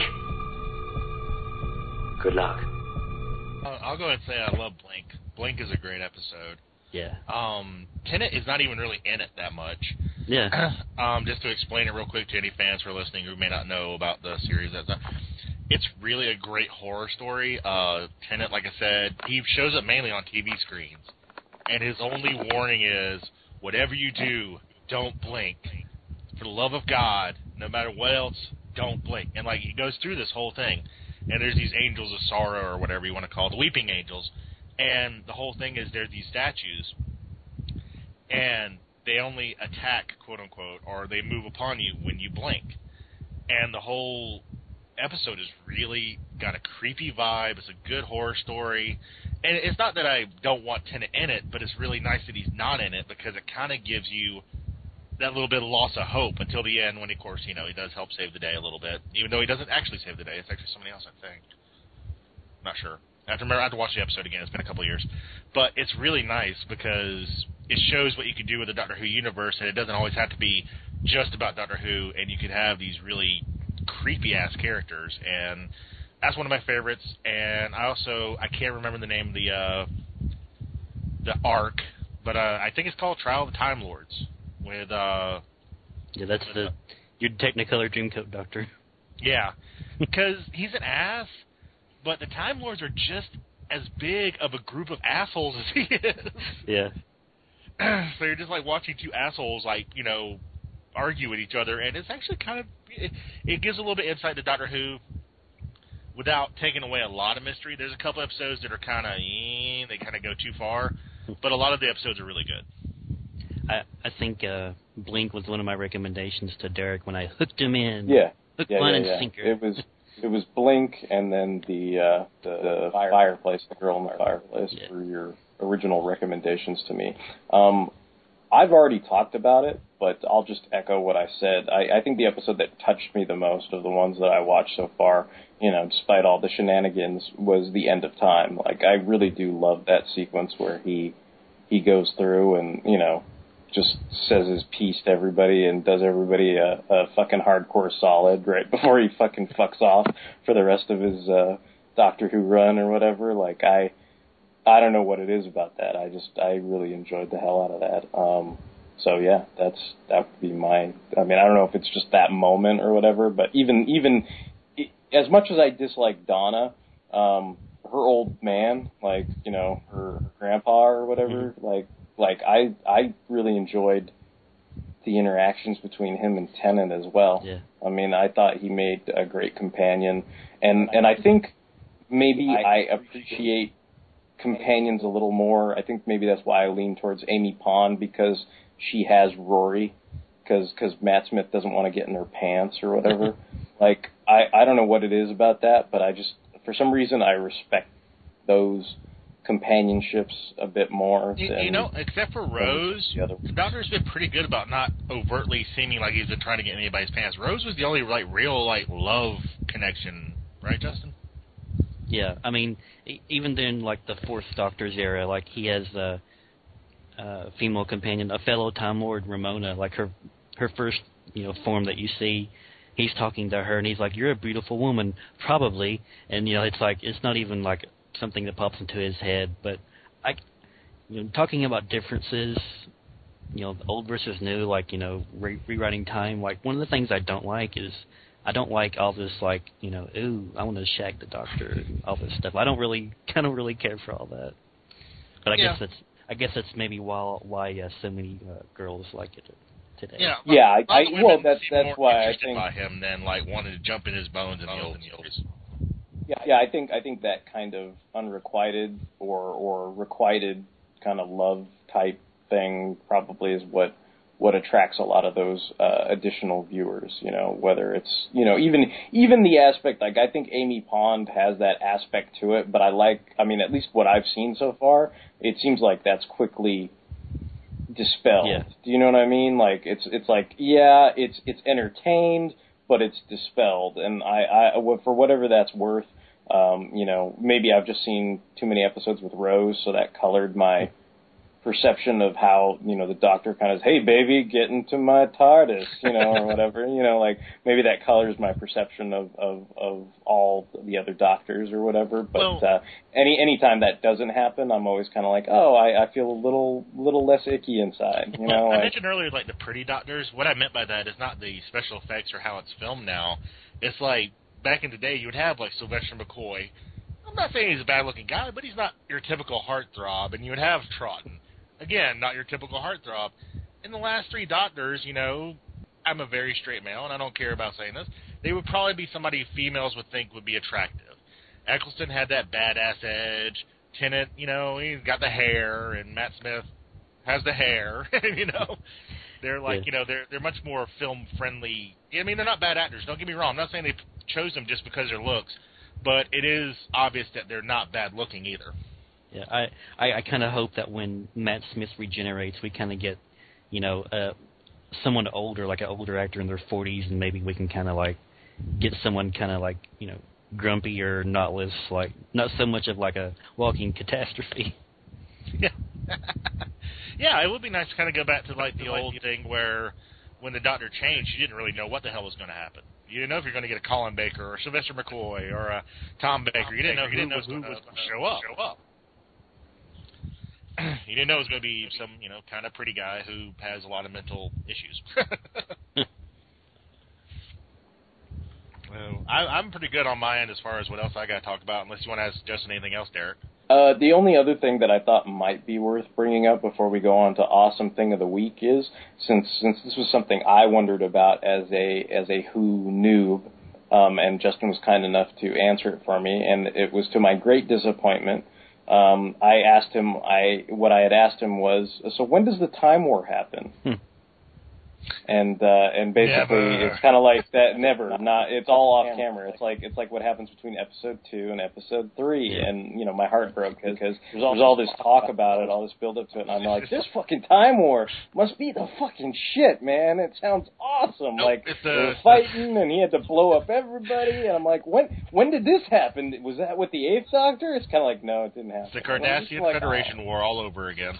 Good luck. I'll, I'll go ahead and say I love Blink. Blink is a great episode. Yeah. Um, Tennant is not even really in it that much. Yeah. [CLEARS THROAT] um, just to explain it real quick to any fans who are listening who may not know about the series, that's a, it's really a great horror story. Uh, Tennant, like I said, he shows up mainly on TV screens, and his only warning is, whatever you do, don't blink. For the love of God, no matter what else, don't blink. And like he goes through this whole thing, and there's these angels of sorrow or whatever you want to call it, the weeping angels, and the whole thing is there's these statues, and they only attack, quote unquote, or they move upon you when you blink. And the whole episode is really got a creepy vibe. It's a good horror story. And it's not that I don't want Tennant in it, but it's really nice that he's not in it because it kind of gives you that little bit of loss of hope until the end when, of course, you know, he does help save the day a little bit. Even though he doesn't actually save the day. It's actually somebody else, I think. Not sure. I have to remember. I have to watch the episode again. It's been a couple of years, but it's really nice because it shows what you can do with the Doctor Who universe, and it doesn't always have to be just about Doctor Who, and you could have these really creepy ass characters, and that's one of my favorites. And I also I can't remember the name of the uh, the arc, but uh, I think it's called Trial of the Time Lords with uh Yeah, that's the your Technicolor Dreamcoat Doctor. yeah, because he's an ass, but the Time Lords are just as big of a group of assholes as he is. Yeah. [CLEARS THROAT] so you're just like watching two assholes like you know argue with each other, and it's actually kind of it, it gives a little bit insight to Doctor Who without taking away a lot of mystery. There's a couple episodes that are kind of eh, they kind of go too far, but a lot of the episodes are really good. I I think uh, Blink was one of my recommendations to Derek when I hooked him in. Yeah. Hook, yeah, line, yeah, and sinker. It was it was Blink and then the uh, the, the fireplace, the girl in the fireplace for your original recommendations to me. Um, I've already talked about it, but I'll just echo what I said. I, I think the episode that touched me the most of the ones that I watched so far, you know, despite all the shenanigans, was the end of time. Like I really do love that sequence where he he goes through and you know just says his piece to everybody and does everybody a, a fucking hardcore solid right [LAUGHS] before he fucking fucks off for the rest of his uh Doctor Who run or whatever. Like I I don't know what it is about that. I just I really enjoyed the hell out of that. Um so yeah, that's that would be my I mean, I don't know if it's just that moment or whatever, but even even as much as I dislike Donna, um her old man, like, you know, her, her grandpa or whatever, like like I I really enjoyed the interactions between him and Tennant as well. Yeah. I mean, I thought he made a great companion, and and I think maybe I appreciate companions a little more. I think maybe that's why I lean towards Amy Pond because she has Rory, because because Matt Smith doesn't want to get in her pants or whatever. [LAUGHS] like I I don't know what it is about that, but I just for some reason I respect those companionships a bit more. You, than, you know, except for Rose, the other the Doctor's been pretty good about not overtly seeming like he's been trying to get anybody's pants. Rose was the only like real like love connection, right, Justin? Yeah, I mean, e- even in like the Fourth Doctor's era, like he has a, a female companion, a fellow Time Lord, Romana. Like her, her first you know form that you see, he's talking to her and he's like, "You're a beautiful woman, probably," and you know it's like it's not even like something that pops into his head, but I, you know, talking about differences. You know, old versus new, like you know, re- rewriting time. Like one of the things I don't like is I don't like all this like you know, ooh, I want to shag the doctor and all this stuff. I don't really, [LAUGHS] I don't really care for all that. But I Yeah. guess that's, I guess that's maybe why why uh, so many uh, girls like it today. Yeah, Yeah, I- a lot of I- well, that's- that's why I interested think- by him than like wanted to jump in his bones in the old years. Yeah, yeah, I think I think that kind of unrequited or or requited kind of love type thing probably is what what attracts a lot of those uh, additional viewers. You know, whether it's you know even even the aspect like I think Amy Pond has that aspect to it, but I like I mean at least what I've seen so far, it seems like that's quickly dispelled. Yeah. Do you know what I mean? Like it's it's like yeah, it's it's entertained, but it's dispelled, and I I for whatever that's worth, um, you know, maybe I've just seen too many episodes with Rose, so that colored my perception of how you know the doctor kind of says, hey baby get into my TARDIS you know or [LAUGHS] whatever you know like maybe that colors my perception of of of all the other doctors or whatever but Well- uh any anytime that doesn't happen I'm always kind of like oh I I feel a little little less icky inside you know I like, mentioned earlier, like the pretty doctors. What I meant by that is not the special effects or how it's filmed now. It's like back in the day, you would have like Sylvester McCoy. I'm not saying he's a bad-looking guy, but he's not your typical heartthrob. And you would have Troughton, again, not your typical heartthrob. In the last three Doctors, you know, I'm a very straight male, and I don't care about saying this. They would probably be somebody females would think would be attractive. Eccleston had that badass edge. Tennant, you know, he's got the hair, and Matt Smith has the hair. [LAUGHS] you know, they're like, Yeah. you know, they're they're much more film friendly. I mean, they're not bad actors. Don't get me wrong. I'm not saying they chose them just because of their looks, but it is obvious that they're not bad looking either. Yeah, I I, I kind of hope that when Matt Smith regenerates, we kind of get, you know, uh, someone older, like an older actor in their 40s, and maybe we can kind of like get someone kind of like you know grumpy or knotless, like not so much of like a walking [LAUGHS] catastrophe. Yeah. [LAUGHS] yeah, it would be nice to kind of go back to like the old thing where when the doctor changed, you didn't really know what the hell was going to happen. You didn't know if you're going to get a Colin Baker or Sylvester McCoy or a Tom Baker. You didn't know, you didn't know who was going to show up. Show up. [CLEARS THROAT] you didn't know it was going to be some, you know, kind of pretty guy who has a lot of mental issues. [LAUGHS] Well, I, I'm pretty good on my end as far as what else I got to talk about. Unless you want to ask Justin anything else, Derek. Uh, the only other thing that I thought might be worth bringing up before we go on to awesome thing of the week is since since this was something I wondered about as a as a Who noob, um, and Justin was kind enough to answer it for me, and it was to my great disappointment. Um, I asked him I what I had asked him was so when does the time war happen? And uh and basically Never. it's kind of like that never not it's all off camera. It's like it's like what happens between episode 2 and episode 3 and you know my heart broke because there's all this talk about it all this build up to it. And I'm like this fucking time war must be the fucking shit man. It sounds awesome. Like it's they a- were fighting and he had to blow up everybody. And I'm like when when did this happen? Was that with the eighth doctor? It's kind of like no it didn't happen. It's the I'm Cardassian like, Federation War all over again.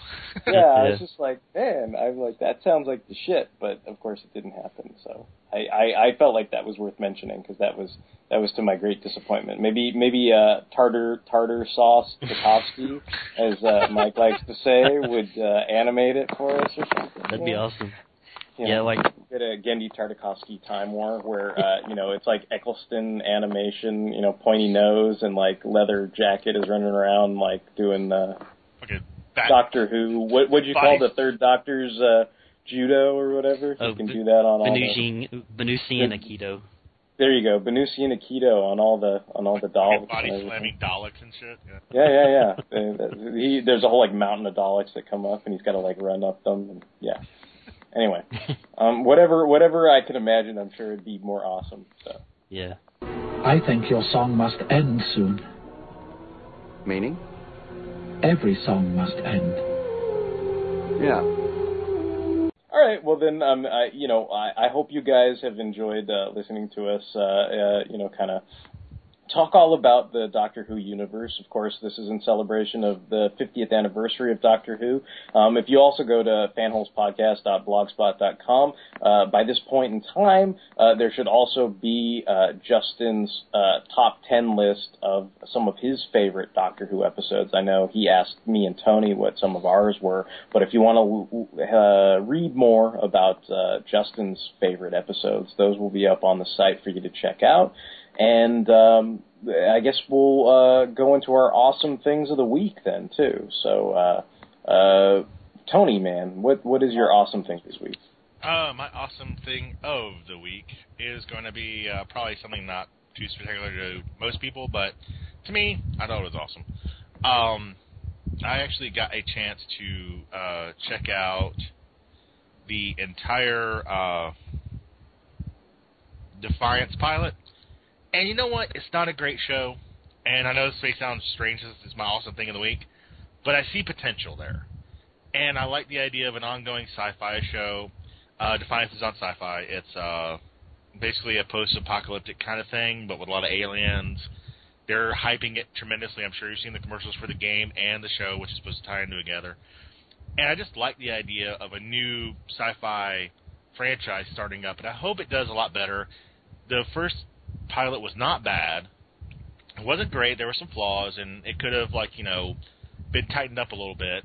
yeah, [LAUGHS] I was just like, man, I'm like that sounds like the shit, but of course it didn't happen. So I I, I felt like that was worth mentioning because that was that was to my great disappointment. Maybe maybe uh, tartar tartar sauce Tarkovsky, [LAUGHS] as uh, Mike likes to say, would uh, animate it for us or something. That'd be Yeah. awesome. You Yeah, know, like get a Genndy Tartakovsky time war where uh, you know it's like Eccleston animation, you know, pointy nose and like leather jacket is running around like doing the Okay. Doctor Who. What would you call the third Doctor's uh, judo or whatever? Oh, you can B- do that on all the. Venusian, Venusian Aikido. There you go, Venusian Aikido on all the on all the Daleks. Body and slamming Daleks and shit. Yeah. Yeah, yeah, yeah. [LAUGHS] He, there's a whole like mountain of Daleks that come up, and he's got to like run up them. And, yeah. Anyway, [LAUGHS] um, whatever, whatever I can imagine, I'm sure it'd be more awesome. So. Yeah. I think your song must end soon. Meaning? Every song must end. Yeah. All right. Well, then, um, I, you know, I, I hope you guys have enjoyed uh, listening to us. Uh, uh, you know, kind of talk all about the Doctor Who universe. Of course, this is in celebration of the 50th anniversary of Doctor Who. Um, if you also go to fanholespodcast.blogspot.com, uh, by this point in time, uh, there should also be uh, Justin's uh, top 10 list of some of his favorite Doctor Who episodes. I know he asked me and Tony what some of ours were, but if you want to uh, read more about uh, Justin's favorite episodes, those will be up on the site for you to check out. And um, I guess we'll uh, go into our awesome things of the week then too. So, uh, uh, Tony, man, what what is your awesome thing this week? Uh, my awesome thing of the week is going to be uh, probably something not too spectacular to most people, but to me, I thought it was awesome. Um, I actually got a chance to uh, check out the entire uh, Defiance pilot, and you know what? It's not a great show, and I know this may sound strange. This is my awesome thing of the week, but I see potential there, and I like the idea of an ongoing sci-fi show. Uh, Defiance is on sci-fi. It's uh, basically a post-apocalyptic kind of thing, but with a lot of aliens. They're hyping it tremendously. I'm sure you've seen the commercials for the game and the show, which is supposed to tie in together. And I just like the idea of a new sci-fi franchise starting up, and I hope it does a lot better. The first pilot was not bad. It wasn't great. There were some flaws, and it could have, like, you know, been tightened up a little bit.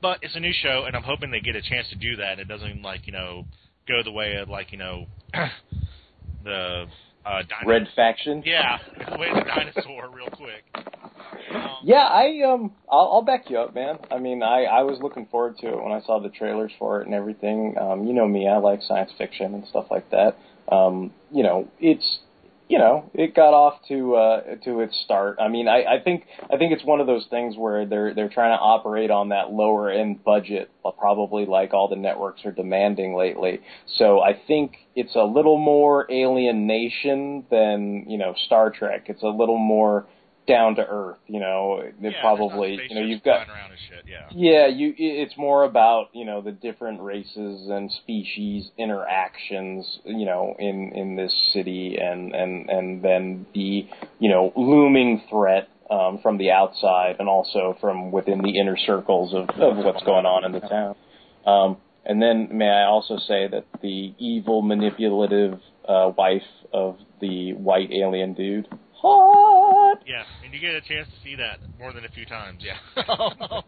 But it's a new show, and I'm hoping they get a chance to do that. And it doesn't, like, you know, go the way of, like, you know, [CLEARS THROAT] the uh, dino- Red Faction. Yeah, the way of the dinosaur, real quick. Yeah, I um, I'll, I'll back you up, man. I mean, I I was looking forward to it when I saw the trailers for it and everything. Um, you know me, I like science fiction and stuff like that. Um, you know, it's you know, it got off to uh to its start. I mean, I I think I think it's one of those things where they're they're trying to operate on that lower end budget, probably like all the networks are demanding lately. So I think it's a little more Alien Nation than you know Star Trek. It's a little more down to earth. You know, it probably you know you've got shit. Yeah. yeah, you. It's more about you know the different races and species interactions, you know, in in this city, and and and then the you know looming threat um, from the outside, and also from within the inner circles of of what's going on in the town. Um, and then may I also say that the evil, manipulative uh, wife of the white alien dude, hot. Yeah, and you get a chance to see that more than a few times. Yeah. [LAUGHS]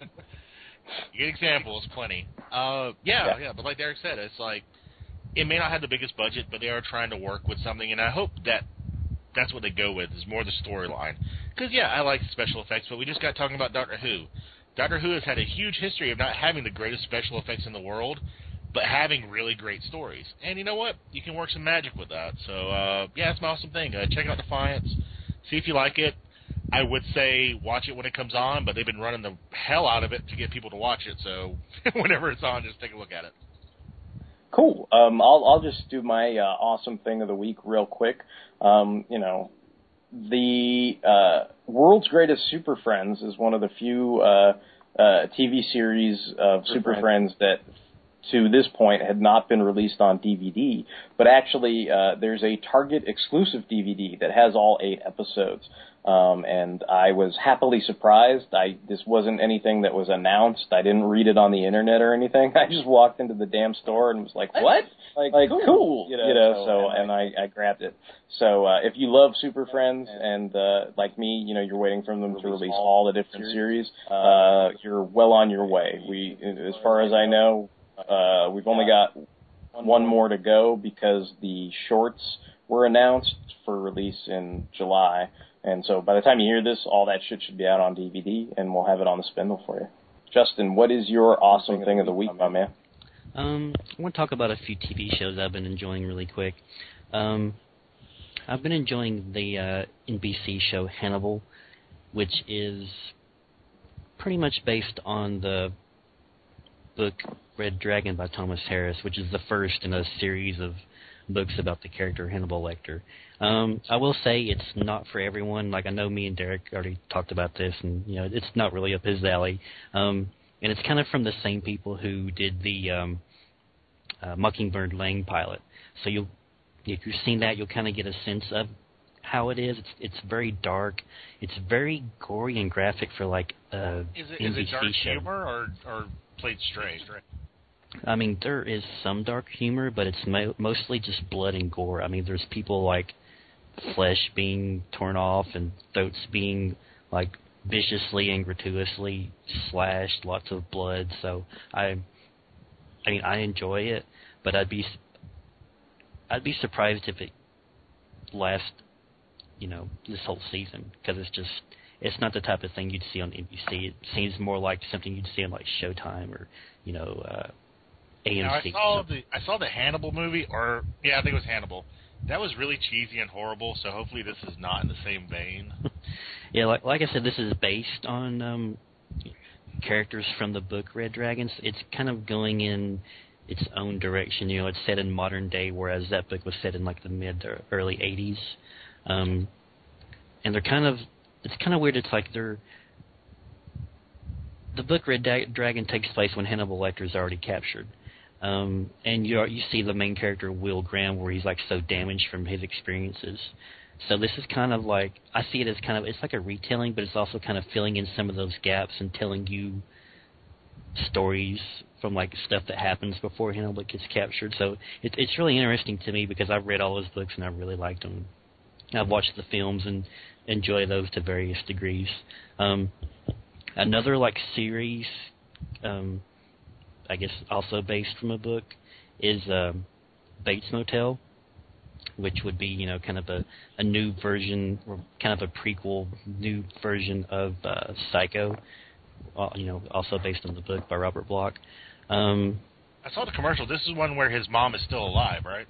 you get examples, plenty. Uh, yeah, yeah, Yeah. but like Derek said, it's like it may not have the biggest budget, but they are trying to work with something, and I hope that that's what they go with is more the storyline. Because yeah, I like special effects, but we just got talking about Doctor Who. Doctor Who has had a huge history of not having the greatest special effects in the world, but having really great stories. And you know what? You can work some magic with that. So uh, yeah, it's my awesome thing. Uh, check out Defiance. See if you like it. I would say watch it when it comes on, but they've been running the hell out of it to get people to watch it. So [LAUGHS] whenever it's on, just take a look at it. Cool. Um, I'll I'll just do my uh, awesome thing of the week real quick. Um, you know, the uh, World's Greatest Super Friends is one of the few uh, uh, TV series of Super Friends that, to this point, had not been released on DVD. But actually, uh, there's a Target exclusive DVD that has all eight episodes. Um, and I was happily surprised. I this wasn't anything that was announced. I didn't read it on the internet or anything. [LAUGHS] I just walked into the damn store and was like, "What? Like, like cool, you know?" so, and I, I grabbed it. So uh, if you love Super Friends and uh, like me, you know, you're waiting for them to release all the different series. Uh, you're well on your way. We, as far as I know, uh, we've only got one more to go because the shorts were announced for release in July. And so by the time you hear this, all that shit should be out on DVD, and we'll have it on the spindle for you. Justin, what is your awesome thing of the week, my man? Um, I want to talk about a few TV shows I've been enjoying really quick. Um, I've been enjoying the uh, NBC show Hannibal, which is pretty much based on the book Red Dragon by Thomas Harris, which is the first in a series of books about the character Hannibal Lecter. Um, I will say it's not for everyone. Like I know me and Derek already talked about this, and you know it's not really up his alley. Um, and it's kind of from the same people who did the um, uh, Mockingbird Lane pilot. So you'll if you've seen that, you'll kind of get a sense of how it is. It's it's very dark. It's very gory and graphic for like a Is it, NBC is it dark show. humor or or played straight? I mean, there is some dark humor, but it's mo- mostly just blood and gore. I mean, there's people like flesh being torn off and throats being like viciously and gratuitously slashed, lots of blood. So I, I mean, I enjoy it, but I'd be, I'd be surprised if it lasts, you know, this whole season because it's just. It's not the type of thing you'd see on NBC. It seems more like something you'd see on like Showtime or, you know, uh, AMC. Now, I saw the I saw the Hannibal movie, or yeah, I think it was Hannibal. That was really cheesy and horrible. So hopefully this is not in the same vein. [LAUGHS] Yeah, like like I said, this is based on um, characters from the book Red Dragons. It's kind of going in its own direction. You know, it's set in modern day, whereas that book was set in like the mid to early '80s. Um, and they're kind of it's kind of weird. It's like they're the book Red Dragon takes place when Hannibal Lecter is already captured. Um, and you you see the main character Will Graham where he's like so damaged from his experiences. So this is kind of like I see it as kind of it's like a retelling, but it's also kind of filling in some of those gaps and telling you stories from like stuff that happens before Hannibal gets captured. So it, it's really interesting to me because I've read all those books and I really liked them. I've watched the films and enjoy those to various degrees. Um, another like series, um, I guess also based from a book, is um, Bates Motel, which would be you know kind of a, a new version or kind of a prequel, new version of uh, Psycho. Uh, you know, also based on the book by Robert Bloch. Um, I saw the commercial. This is one where his mom is still alive, right?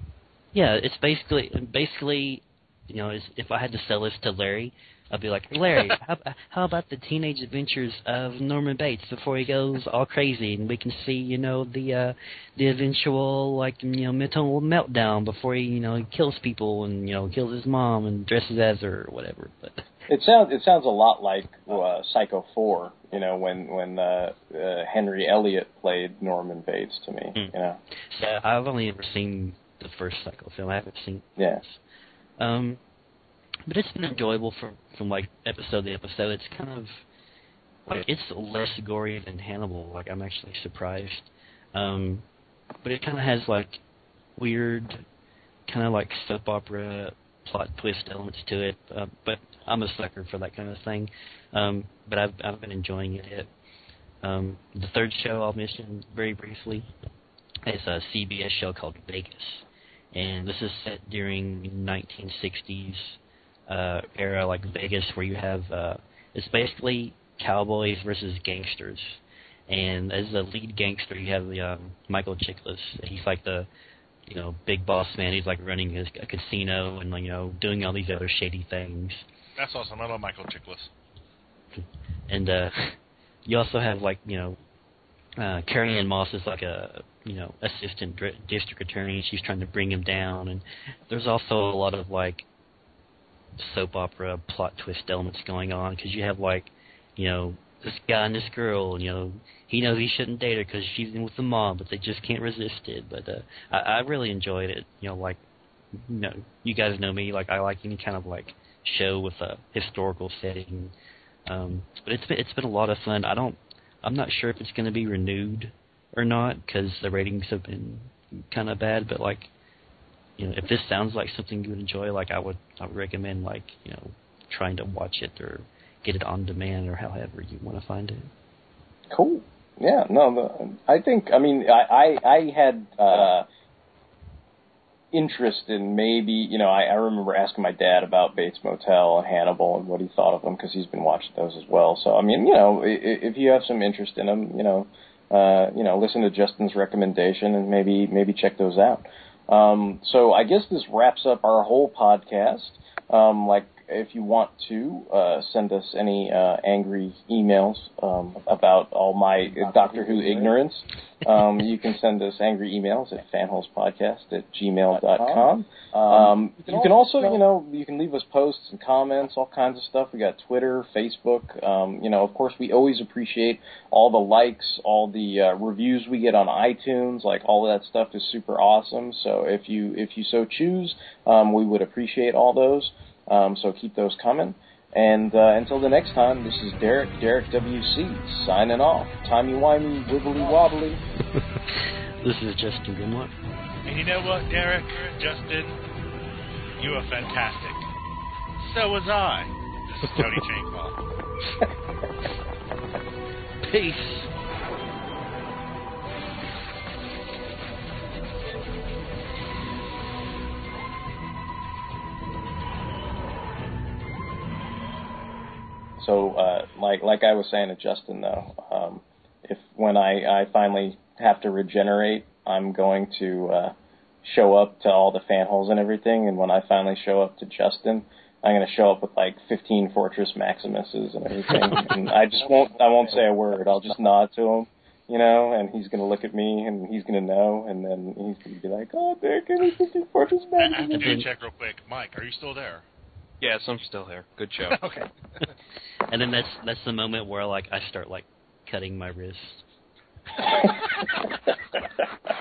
yeah, it's basically basically, you know, if I had to sell this to Larry, I'd be like, Larry, how, how about the teenage adventures of Norman Bates before he goes all crazy, and we can see, you know, the uh, the eventual like you know mental meltdown before he, you know, he kills people and you know kills his mom and dresses as her or whatever. But It sounds it sounds a lot like uh, Psycho Four. You know, when when uh, uh, Henry Elliott played Norman Bates to me. You know, so I've only ever seen the first Psycho film. I haven't seen yeah. Um, but it's been enjoyable from from like episode to episode. It's kind of like it's less gory than Hannibal. Like I'm actually surprised. Um, but it kind of has like weird, kind of like soap opera plot twist elements to it. Uh, but I'm a sucker for that kind of thing. Um, but I've I've been enjoying it. Um, the third show I'll mention very briefly is a CBS show called Vegas, and this is set during 1960s uh, era, like Vegas, where you have uh, it's basically cowboys versus gangsters. And as the lead gangster, you have the um, Michael Chiklis. He's like the you know big boss man. He's like running his, a casino and you know doing all these other shady things. That's awesome. I love Michael Chiklis. And uh, [LAUGHS] you also have like you know uh, Carrie-Anne Moss is like a you know assistant district attorney. She's trying to bring him down, and there's also a lot of like soap opera plot twist elements going on because you have like you know this guy and this girl, and you know he knows he shouldn't date her because she's in with the mom, but they just can't resist it. But uh, I, I really enjoyed it. You know, like you know, you guys know me. Like I like any kind of like show with a historical setting. Um, but it's been it's been a lot of fun. I don't. I'm not sure if it's going to be renewed or not because the ratings have been kind of bad. But like, you know, if this sounds like something you would enjoy, like I would, I would recommend like you know trying to watch it or get it on demand or however you want to find it. Cool. Yeah. No. The, I think. I mean, I I, I had. Uh, interest in maybe, you know, I, I remember asking my dad about Bates Motel and Hannibal and what he thought of them because he's been watching those as well. So I mean, you know, i- i- if you have some interest in them, you know, uh, you know, listen to Justin's recommendation and maybe maybe check those out. Um, so I guess this wraps up our whole podcast. Um, like, if you want to uh, send us any uh, angry emails um, about all my Doctor Who ignorance, um, you can send us angry emails at fanholespodcast at gmail.com. Um, you can also, you know, you can leave us posts and comments, all kinds of stuff. We got Twitter, Facebook. Um, you know, of course, we always appreciate all the likes, all the uh, reviews we get on iTunes. Like all of that stuff is super awesome. So if you if you so choose, um, we would appreciate all those. Um, so keep those coming. And uh, until the next time, this is Derek, Derek WC, signing off. Timey wimey, wibbly wobbly. [LAUGHS] This is Justin Grimlock. And you know what, Derek, Justin, you are fantastic. So was I. This is Tony [LAUGHS] Chainwell. Peace. So, uh, like like I was saying to Justin, though, um, if when I, I finally have to regenerate, I'm going to uh, show up to all the fan holes and everything. And when I finally show up to Justin, I'm going to show up with like 15 Fortress Maximuses and everything. [LAUGHS] and I just won't I won't say a word. I'll just nod to him, you know, and he's going to look at me and he's going to know, and then he's going to be like, "Oh, there, give me 15 Fortress I have to Maximuses." do a check real quick. Mike, are you still there? Yes, I'm still here. Good show. [LAUGHS] okay. [LAUGHS] And then that's that's the moment where like I start like cutting my wrist. [LAUGHS]